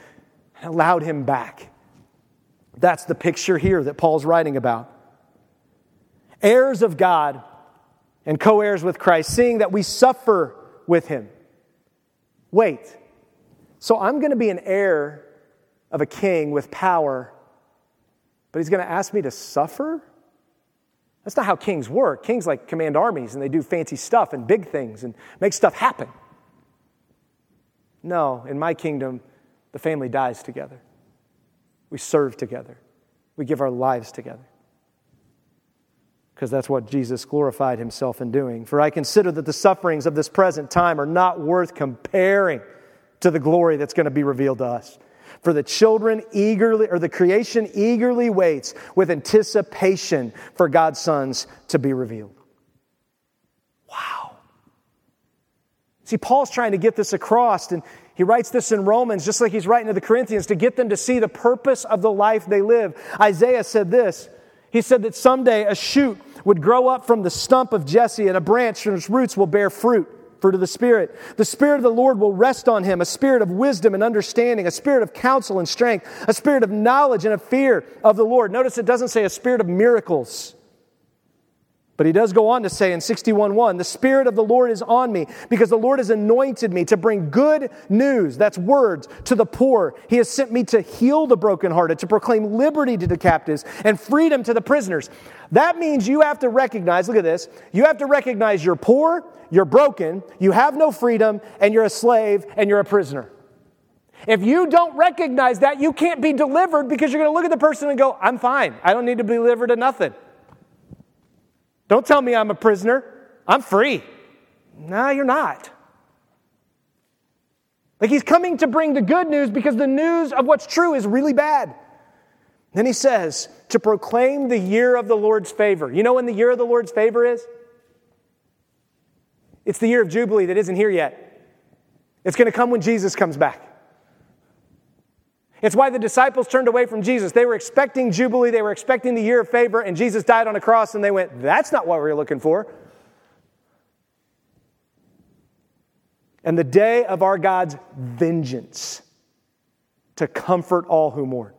and allowed him back. That's the picture here that Paul's writing about. Heirs of God and co heirs with Christ, seeing that we suffer with him. Wait, so I'm going to be an heir of a king with power, but he's going to ask me to suffer? That's not how kings work. Kings like command armies and they do fancy stuff and big things and make stuff happen. No, in my kingdom, the family dies together. We serve together. We give our lives together. Because that's what Jesus glorified himself in doing. For I consider that the sufferings of this present time are not worth comparing to the glory that's going to be revealed to us. For the children eagerly, or the creation eagerly waits with anticipation for God's sons to be revealed. Wow. See, Paul's trying to get this across, and he writes this in Romans, just like he's writing to the Corinthians, to get them to see the purpose of the life they live. Isaiah said this He said that someday a shoot would grow up from the stump of Jesse, and a branch from its roots will bear fruit fruit of the Spirit. The Spirit of the Lord will rest on him, a spirit of wisdom and understanding, a spirit of counsel and strength, a spirit of knowledge and a fear of the Lord. Notice it doesn't say a spirit of miracles. But he does go on to say in 61:1, "The spirit of the Lord is on me because the Lord has anointed me to bring good news, that's words, to the poor. He has sent me to heal the brokenhearted, to proclaim liberty to the captives and freedom to the prisoners." That means you have to recognize, look at this, you have to recognize you're poor, you're broken, you have no freedom, and you're a slave and you're a prisoner. If you don't recognize that, you can't be delivered because you're going to look at the person and go, I'm fine. I don't need to be delivered to nothing. Don't tell me I'm a prisoner. I'm free. No, you're not. Like he's coming to bring the good news because the news of what's true is really bad. Then he says, to proclaim the year of the Lord's favor. You know when the year of the Lord's favor is? It's the year of Jubilee that isn't here yet. It's going to come when Jesus comes back. It's why the disciples turned away from Jesus. They were expecting Jubilee, they were expecting the year of favor, and Jesus died on a cross, and they went, That's not what we were looking for. And the day of our God's vengeance to comfort all who mourn.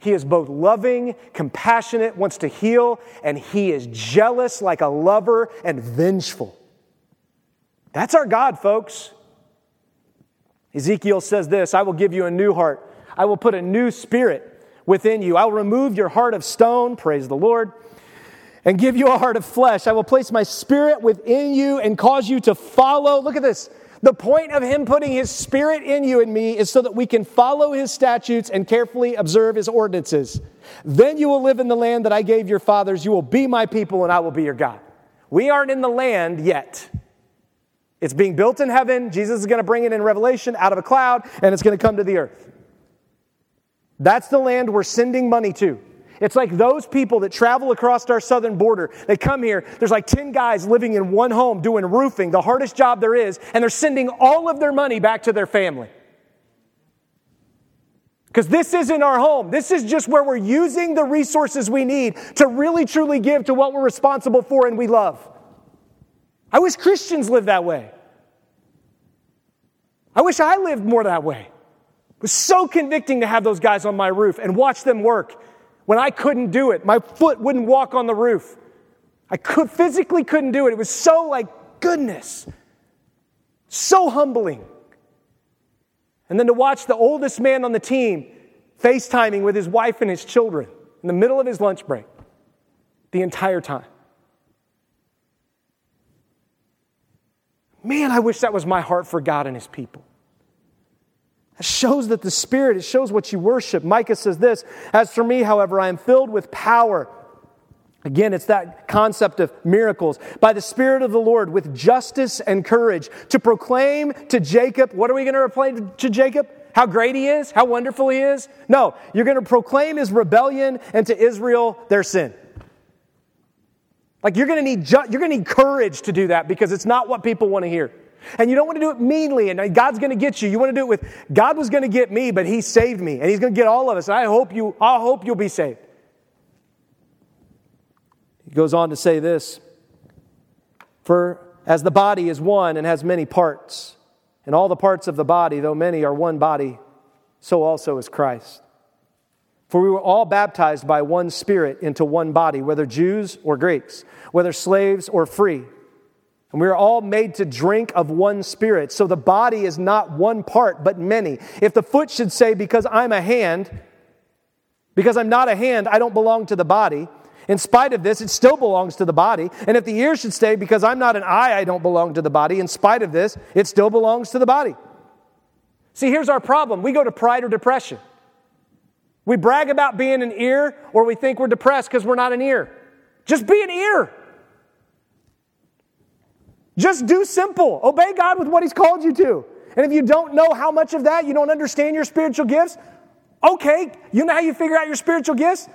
He is both loving, compassionate, wants to heal, and he is jealous like a lover and vengeful. That's our God, folks. Ezekiel says this I will give you a new heart I will put a new spirit within you. I will remove your heart of stone, praise the Lord, and give you a heart of flesh. I will place my spirit within you and cause you to follow. Look at this. The point of him putting his spirit in you and me is so that we can follow his statutes and carefully observe his ordinances. Then you will live in the land that I gave your fathers. You will be my people and I will be your God. We aren't in the land yet. It's being built in heaven. Jesus is going to bring it in Revelation out of a cloud and it's going to come to the earth. That's the land we're sending money to. It's like those people that travel across our southern border. They come here, there's like 10 guys living in one home doing roofing, the hardest job there is, and they're sending all of their money back to their family. Because this isn't our home. This is just where we're using the resources we need to really truly give to what we're responsible for and we love. I wish Christians lived that way. I wish I lived more that way. It was so convicting to have those guys on my roof and watch them work when I couldn't do it. My foot wouldn't walk on the roof. I could, physically couldn't do it. It was so like goodness, so humbling. And then to watch the oldest man on the team FaceTiming with his wife and his children in the middle of his lunch break the entire time. Man, I wish that was my heart for God and his people. It shows that the Spirit, it shows what you worship. Micah says this As for me, however, I am filled with power. Again, it's that concept of miracles. By the Spirit of the Lord, with justice and courage, to proclaim to Jacob, what are we going to proclaim to Jacob? How great he is? How wonderful he is? No, you're going to proclaim his rebellion and to Israel their sin. Like you're going to need, ju- you're going to need courage to do that because it's not what people want to hear. And you don't want to do it meanly, and God's going to get you. You want to do it with God was going to get me, but He saved me, and He's going to get all of us. And I hope you, I hope you'll be saved. He goes on to say this: For as the body is one and has many parts, and all the parts of the body, though many, are one body, so also is Christ. For we were all baptized by one Spirit into one body, whether Jews or Greeks, whether slaves or free. And we are all made to drink of one Spirit. So the body is not one part, but many. If the foot should say, Because I'm a hand, because I'm not a hand, I don't belong to the body, in spite of this, it still belongs to the body. And if the ear should say, Because I'm not an eye, I don't belong to the body, in spite of this, it still belongs to the body. See, here's our problem we go to pride or depression. We brag about being an ear, or we think we're depressed because we're not an ear. Just be an ear. Just do simple. Obey God with what He's called you to. And if you don't know how much of that, you don't understand your spiritual gifts, okay, you know how you figure out your spiritual gifts?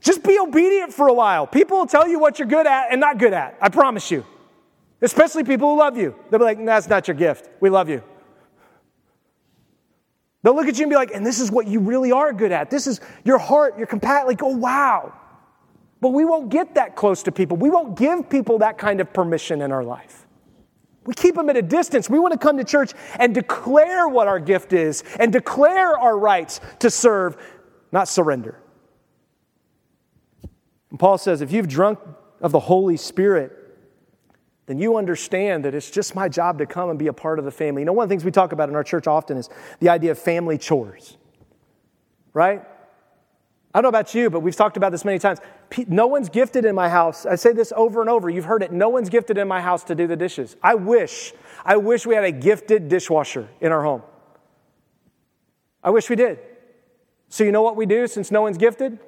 Just be obedient for a while. People will tell you what you're good at and not good at. I promise you. Especially people who love you. They'll be like, that's not your gift. We love you. They'll look at you and be like, and this is what you really are good at. This is your heart, your compassion. Like, oh, wow. But we won't get that close to people. We won't give people that kind of permission in our life. We keep them at a distance. We want to come to church and declare what our gift is and declare our rights to serve, not surrender. And Paul says, if you've drunk of the Holy Spirit, then you understand that it's just my job to come and be a part of the family. You know, one of the things we talk about in our church often is the idea of family chores, right? I don't know about you, but we've talked about this many times. No one's gifted in my house. I say this over and over. You've heard it. No one's gifted in my house to do the dishes. I wish, I wish we had a gifted dishwasher in our home. I wish we did. So, you know what we do since no one's gifted?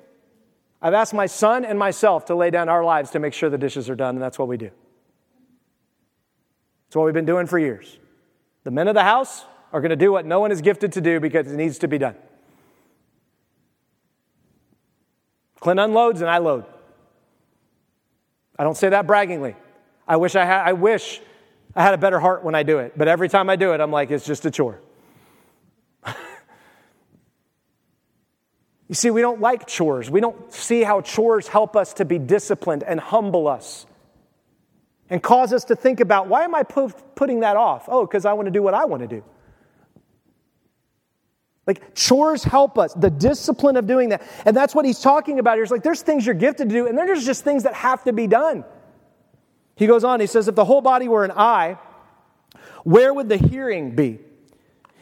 I've asked my son and myself to lay down our lives to make sure the dishes are done, and that's what we do. It's what we've been doing for years. The men of the house are going to do what no one is gifted to do because it needs to be done. Clint unloads and I load. I don't say that braggingly. I wish I had, I wish I had a better heart when I do it, but every time I do it, I'm like, it's just a chore. you see, we don't like chores. We don't see how chores help us to be disciplined and humble us and cause us to think about why am I putting that off? Oh, because I want to do what I want to do. Like chores help us, the discipline of doing that. And that's what he's talking about here. It's like there's things you're gifted to do, and there's just things that have to be done. He goes on, he says, if the whole body were an eye, where would the hearing be?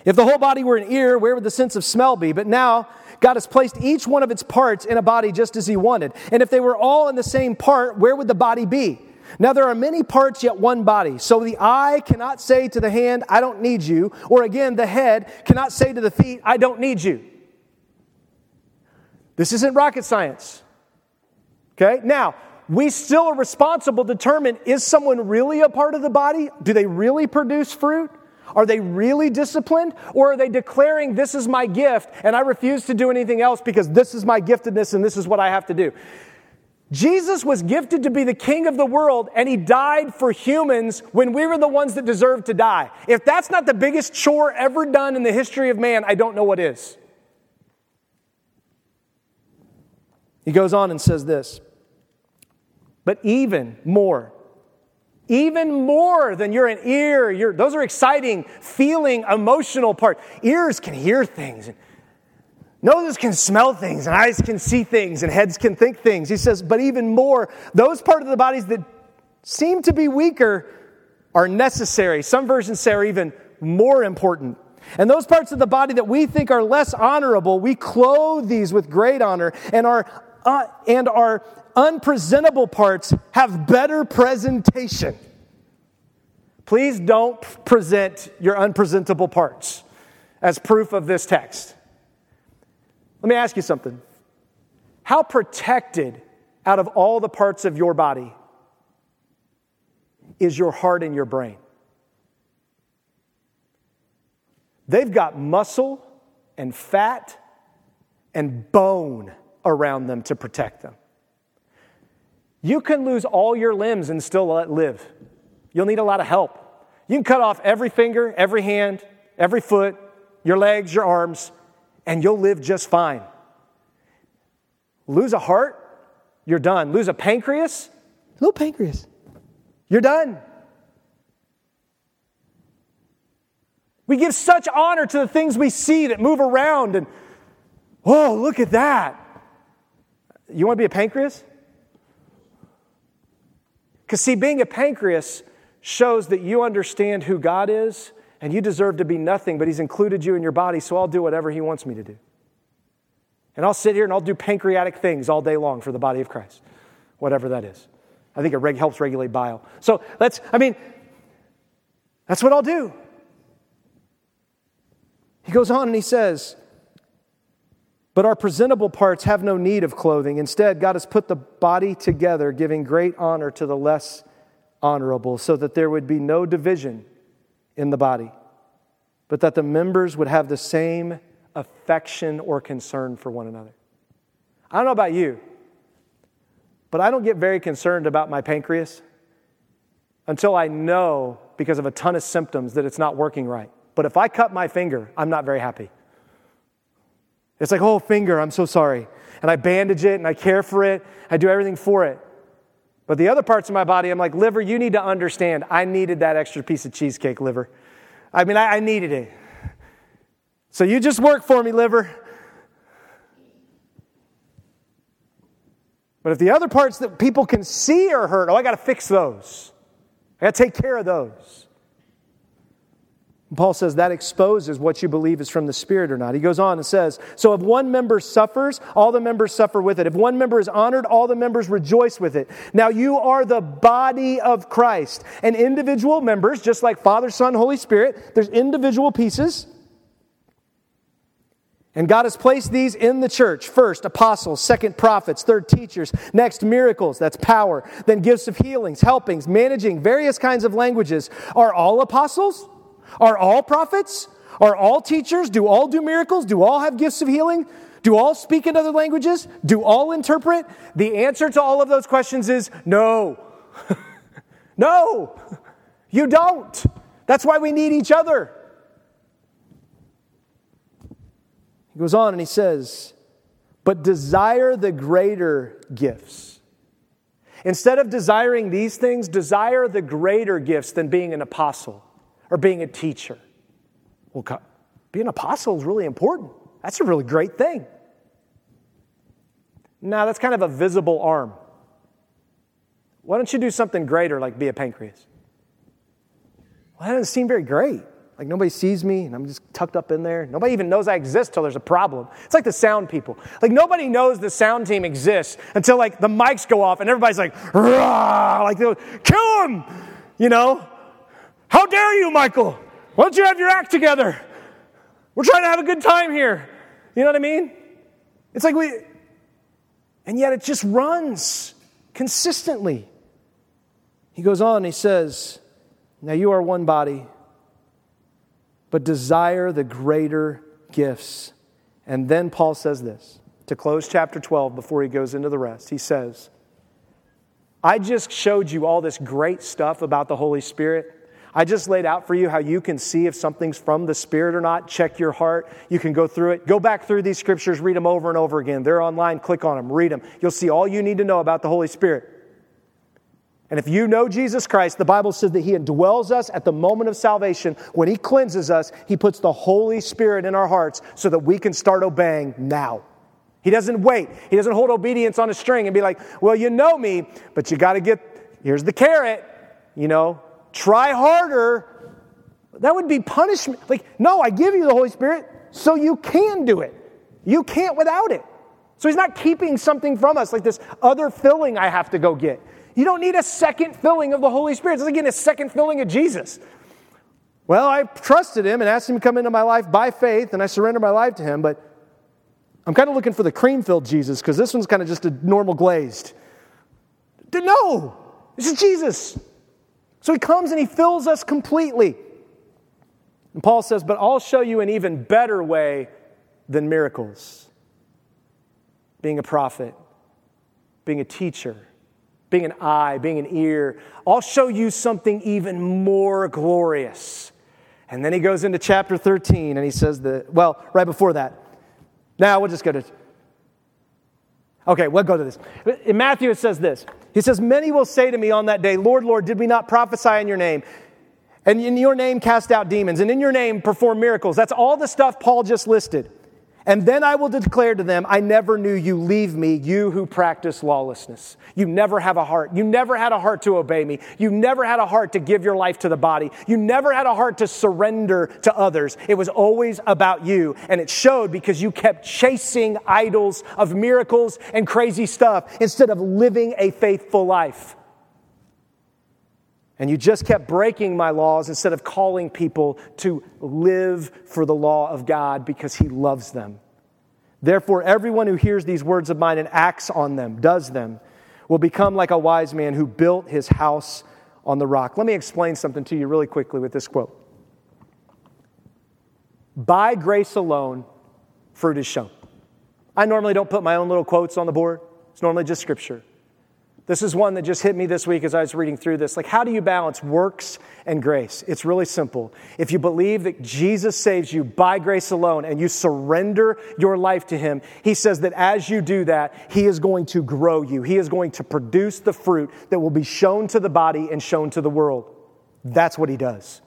If the whole body were an ear, where would the sense of smell be? But now, God has placed each one of its parts in a body just as He wanted. And if they were all in the same part, where would the body be? Now there are many parts, yet one body. So the eye cannot say to the hand, I don't need you. Or again, the head cannot say to the feet, I don't need you. This isn't rocket science. Okay? Now, we still are responsible to determine is someone really a part of the body? Do they really produce fruit? Are they really disciplined? Or are they declaring, This is my gift, and I refuse to do anything else because this is my giftedness and this is what I have to do? Jesus was gifted to be the king of the world, and he died for humans when we were the ones that deserved to die. If that's not the biggest chore ever done in the history of man, I don't know what is. He goes on and says this, but even more, even more than you're an ear, you're, those are exciting, feeling, emotional part. Ears can hear things. Noses can smell things, and eyes can see things, and heads can think things. He says, but even more, those parts of the bodies that seem to be weaker are necessary. Some versions say are even more important. And those parts of the body that we think are less honorable, we clothe these with great honor, and our, uh, and our unpresentable parts have better presentation. Please don't present your unpresentable parts as proof of this text. Let me ask you something. How protected out of all the parts of your body is your heart and your brain? They've got muscle and fat and bone around them to protect them. You can lose all your limbs and still live. You'll need a lot of help. You can cut off every finger, every hand, every foot, your legs, your arms, and you'll live just fine. Lose a heart, you're done. Lose a pancreas, little pancreas, you're done. We give such honor to the things we see that move around and, oh, look at that. You want to be a pancreas? Because, see, being a pancreas shows that you understand who God is and you deserve to be nothing, but He's included you in your body, so I'll do whatever He wants me to do. And I'll sit here and I'll do pancreatic things all day long for the body of Christ, whatever that is. I think it reg- helps regulate bile. So let's, I mean, that's what I'll do. He goes on and he says, But our presentable parts have no need of clothing. Instead, God has put the body together, giving great honor to the less honorable, so that there would be no division in the body, but that the members would have the same affection or concern for one another. I don't know about you, but I don't get very concerned about my pancreas until I know, because of a ton of symptoms, that it's not working right. But if I cut my finger, I'm not very happy. It's like, oh, finger, I'm so sorry. And I bandage it and I care for it, I do everything for it. But the other parts of my body, I'm like, liver, you need to understand, I needed that extra piece of cheesecake, liver. I mean, I, I needed it. So you just work for me, liver. But if the other parts that people can see are hurt, oh, I got to fix those. I got to take care of those. Paul says that exposes what you believe is from the Spirit or not. He goes on and says, So if one member suffers, all the members suffer with it. If one member is honored, all the members rejoice with it. Now you are the body of Christ. And individual members, just like Father, Son, Holy Spirit, there's individual pieces. And God has placed these in the church. First, apostles. Second, prophets. Third, teachers. Next, miracles. That's power. Then, gifts of healings, helpings, managing various kinds of languages. Are all apostles? Are all prophets? Are all teachers? Do all do miracles? Do all have gifts of healing? Do all speak in other languages? Do all interpret? The answer to all of those questions is no. no, you don't. That's why we need each other. He goes on and he says, but desire the greater gifts. Instead of desiring these things, desire the greater gifts than being an apostle or being a teacher. Well, being an apostle is really important. That's a really great thing. Now, that's kind of a visible arm. Why don't you do something greater like be a pancreas? Well, that doesn't seem very great. Like nobody sees me and I'm just tucked up in there. Nobody even knows I exist till there's a problem. It's like the sound people. Like nobody knows the sound team exists until like the mics go off and everybody's like, Rah! like kill him, you know? How dare you, Michael? Why don't you have your act together? We're trying to have a good time here. You know what I mean? It's like we, and yet it just runs consistently. He goes on, he says, Now you are one body, but desire the greater gifts. And then Paul says this to close chapter 12 before he goes into the rest. He says, I just showed you all this great stuff about the Holy Spirit. I just laid out for you how you can see if something's from the Spirit or not. Check your heart. You can go through it. Go back through these scriptures, read them over and over again. They're online. Click on them, read them. You'll see all you need to know about the Holy Spirit. And if you know Jesus Christ, the Bible says that He indwells us at the moment of salvation. When He cleanses us, He puts the Holy Spirit in our hearts so that we can start obeying now. He doesn't wait. He doesn't hold obedience on a string and be like, well, you know me, but you got to get, here's the carrot, you know, try harder. That would be punishment. Like, no, I give you the Holy Spirit so you can do it. You can't without it. So he's not keeping something from us, like this other filling I have to go get. You don't need a second filling of the Holy Spirit. It's like getting a second filling of Jesus. Well, I trusted him and asked him to come into my life by faith, and I surrendered my life to him, but I'm kind of looking for the cream filled Jesus because this one's kind of just a normal glazed. No, this is Jesus. So he comes and he fills us completely. And Paul says, But I'll show you an even better way than miracles being a prophet, being a teacher, being an eye, being an ear. I'll show you something even more glorious. And then he goes into chapter 13 and he says the well, right before that. Now we'll just go to, okay, we'll go to this. In Matthew, it says this he says, Many will say to me on that day, Lord, Lord, did we not prophesy in your name? And in your name cast out demons, and in your name perform miracles. That's all the stuff Paul just listed. And then I will declare to them, I never knew you. Leave me, you who practice lawlessness. You never have a heart. You never had a heart to obey me. You never had a heart to give your life to the body. You never had a heart to surrender to others. It was always about you. And it showed because you kept chasing idols of miracles and crazy stuff instead of living a faithful life. And you just kept breaking my laws instead of calling people to live for the law of God because He loves them. Therefore, everyone who hears these words of mine and acts on them, does them, will become like a wise man who built his house on the rock. Let me explain something to you really quickly with this quote. By grace alone, fruit is shown. I normally don't put my own little quotes on the board, it's normally just scripture. This is one that just hit me this week as I was reading through this. Like, how do you balance works and grace? It's really simple. If you believe that Jesus saves you by grace alone and you surrender your life to Him, He says that as you do that, He is going to grow you. He is going to produce the fruit that will be shown to the body and shown to the world. That's what He does.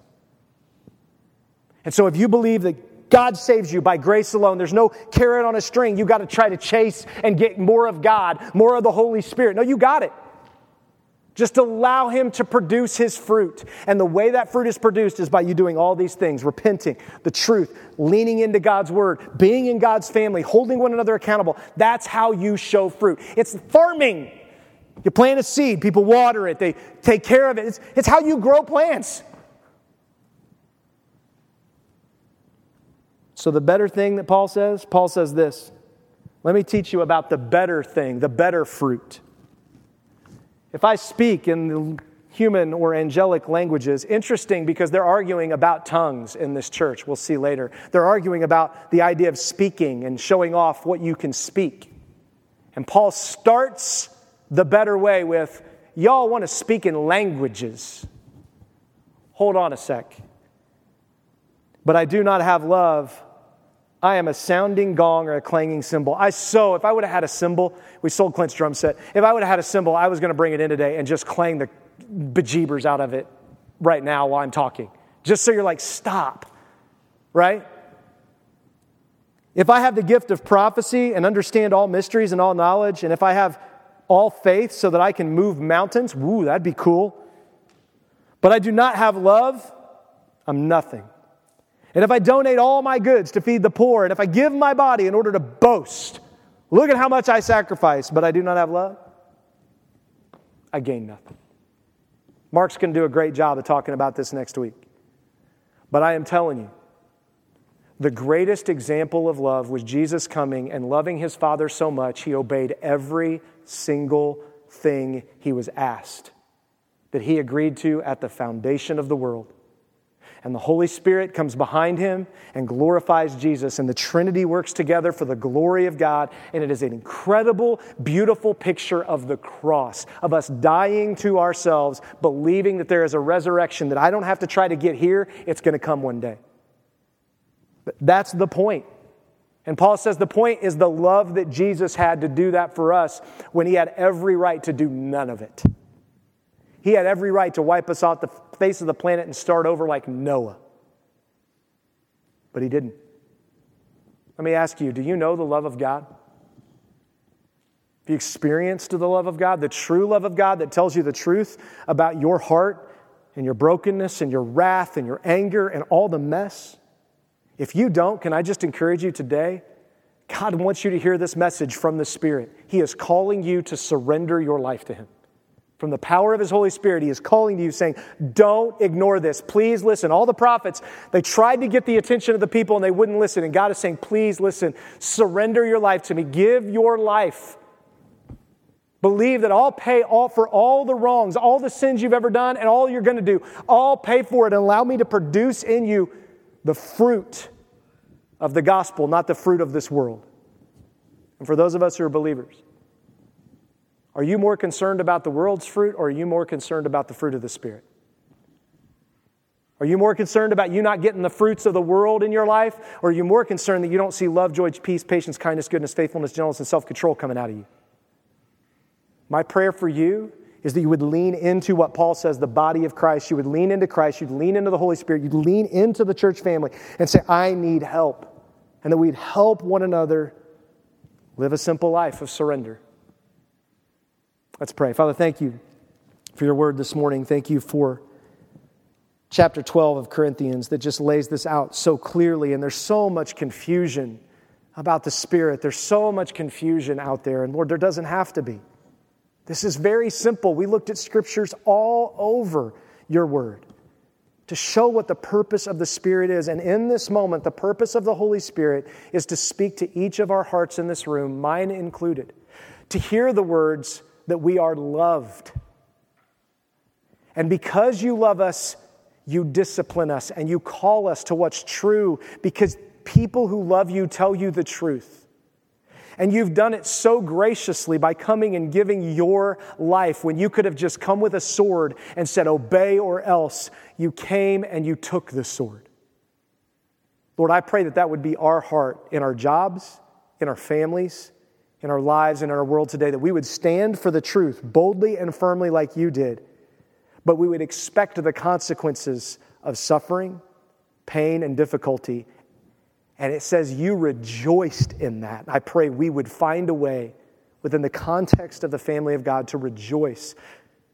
And so, if you believe that God saves you by grace alone. There's no carrot on a string. You got to try to chase and get more of God, more of the Holy Spirit. No, you got it. Just allow Him to produce His fruit. And the way that fruit is produced is by you doing all these things repenting, the truth, leaning into God's Word, being in God's family, holding one another accountable. That's how you show fruit. It's farming. You plant a seed, people water it, they take care of it. It's, it's how you grow plants. So, the better thing that Paul says, Paul says this. Let me teach you about the better thing, the better fruit. If I speak in the human or angelic languages, interesting because they're arguing about tongues in this church. We'll see later. They're arguing about the idea of speaking and showing off what you can speak. And Paul starts the better way with, Y'all want to speak in languages. Hold on a sec. But I do not have love I am a sounding gong or a clanging cymbal. I so, if I would have had a cymbal, we sold Clint's drum set. If I would have had a cymbal, I was going to bring it in today and just clang the bejeebers out of it right now while I'm talking. Just so you're like, stop, right? If I have the gift of prophecy and understand all mysteries and all knowledge, and if I have all faith so that I can move mountains, woo, that'd be cool. But I do not have love, I'm nothing. And if I donate all my goods to feed the poor, and if I give my body in order to boast, look at how much I sacrifice, but I do not have love, I gain nothing. Mark's going to do a great job of talking about this next week. But I am telling you, the greatest example of love was Jesus coming and loving his Father so much, he obeyed every single thing he was asked that he agreed to at the foundation of the world and the Holy Spirit comes behind him and glorifies Jesus, and the Trinity works together for the glory of God. And it is an incredible, beautiful picture of the cross, of us dying to ourselves, believing that there is a resurrection that I don't have to try to get here, it's going to come one day. But that's the point. And Paul says the point is the love that Jesus had to do that for us when he had every right to do none of it. He had every right to wipe us off the face of the planet and start over like Noah. But he didn't. Let me ask you do you know the love of God? Have you experienced the love of God, the true love of God that tells you the truth about your heart and your brokenness and your wrath and your anger and all the mess? If you don't, can I just encourage you today? God wants you to hear this message from the Spirit. He is calling you to surrender your life to Him from the power of his Holy Spirit, he is calling to you saying, Don't ignore this. Please listen. All the prophets, they tried to get the attention of the people and they wouldn't listen. And God is saying, Please listen. Surrender your life to me. Give your life. Believe that I'll pay all for all the wrongs, all the sins you've ever done, and all you're going to do. I'll pay for it and allow me to produce in you the fruit of the gospel, not the fruit of this world. And for those of us who are believers, are you more concerned about the world's fruit or are you more concerned about the fruit of the Spirit? Are you more concerned about you not getting the fruits of the world in your life? Or are you more concerned that you don't see love, joy, peace, patience, kindness, goodness, faithfulness, gentleness, and self control coming out of you? My prayer for you is that you would lean into what Paul says, the body of Christ. You would lean into Christ. You'd lean into the Holy Spirit. You'd lean into the church family and say, I need help. and that we'd help one another live a simple life of surrender. Let's pray. Father, thank you for your word this morning. Thank you for chapter 12 of Corinthians that just lays this out so clearly. And there's so much confusion about the Spirit. There's so much confusion out there. And Lord, there doesn't have to be. This is very simple. We looked at scriptures all over your word to show what the purpose of the Spirit is. And in this moment, the purpose of the Holy Spirit is to speak to each of our hearts in this room, mine included, to hear the words that we are loved. And because you love us, you discipline us and you call us to what's true because people who love you tell you the truth. And you've done it so graciously by coming and giving your life when you could have just come with a sword and said, Obey or else. You came and you took the sword. Lord, I pray that that would be our heart in our jobs, in our families, in our lives, and in our world today, that we would stand for the truth boldly and firmly like you did, but we would expect the consequences of suffering, pain, and difficulty and it says you rejoiced in that. I pray we would find a way within the context of the family of God to rejoice.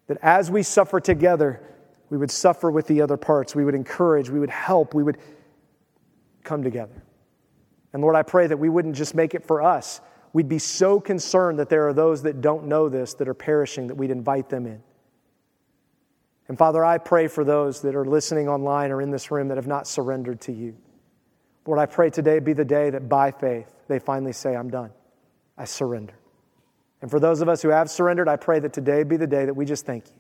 That as we suffer together, we would suffer with the other parts. We would encourage, we would help, we would come together. And Lord, I pray that we wouldn't just make it for us. We'd be so concerned that there are those that don't know this, that are perishing, that we'd invite them in. And Father, I pray for those that are listening online or in this room that have not surrendered to you. Lord, I pray today be the day that by faith they finally say, I'm done. I surrender. And for those of us who have surrendered, I pray that today be the day that we just thank you.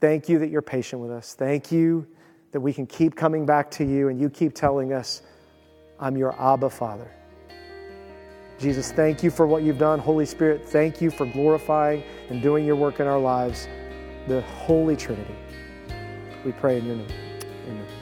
Thank you that you're patient with us. Thank you that we can keep coming back to you and you keep telling us, I'm your Abba Father. Jesus, thank you for what you've done. Holy Spirit, thank you for glorifying and doing your work in our lives, the Holy Trinity. We pray in your name. Amen.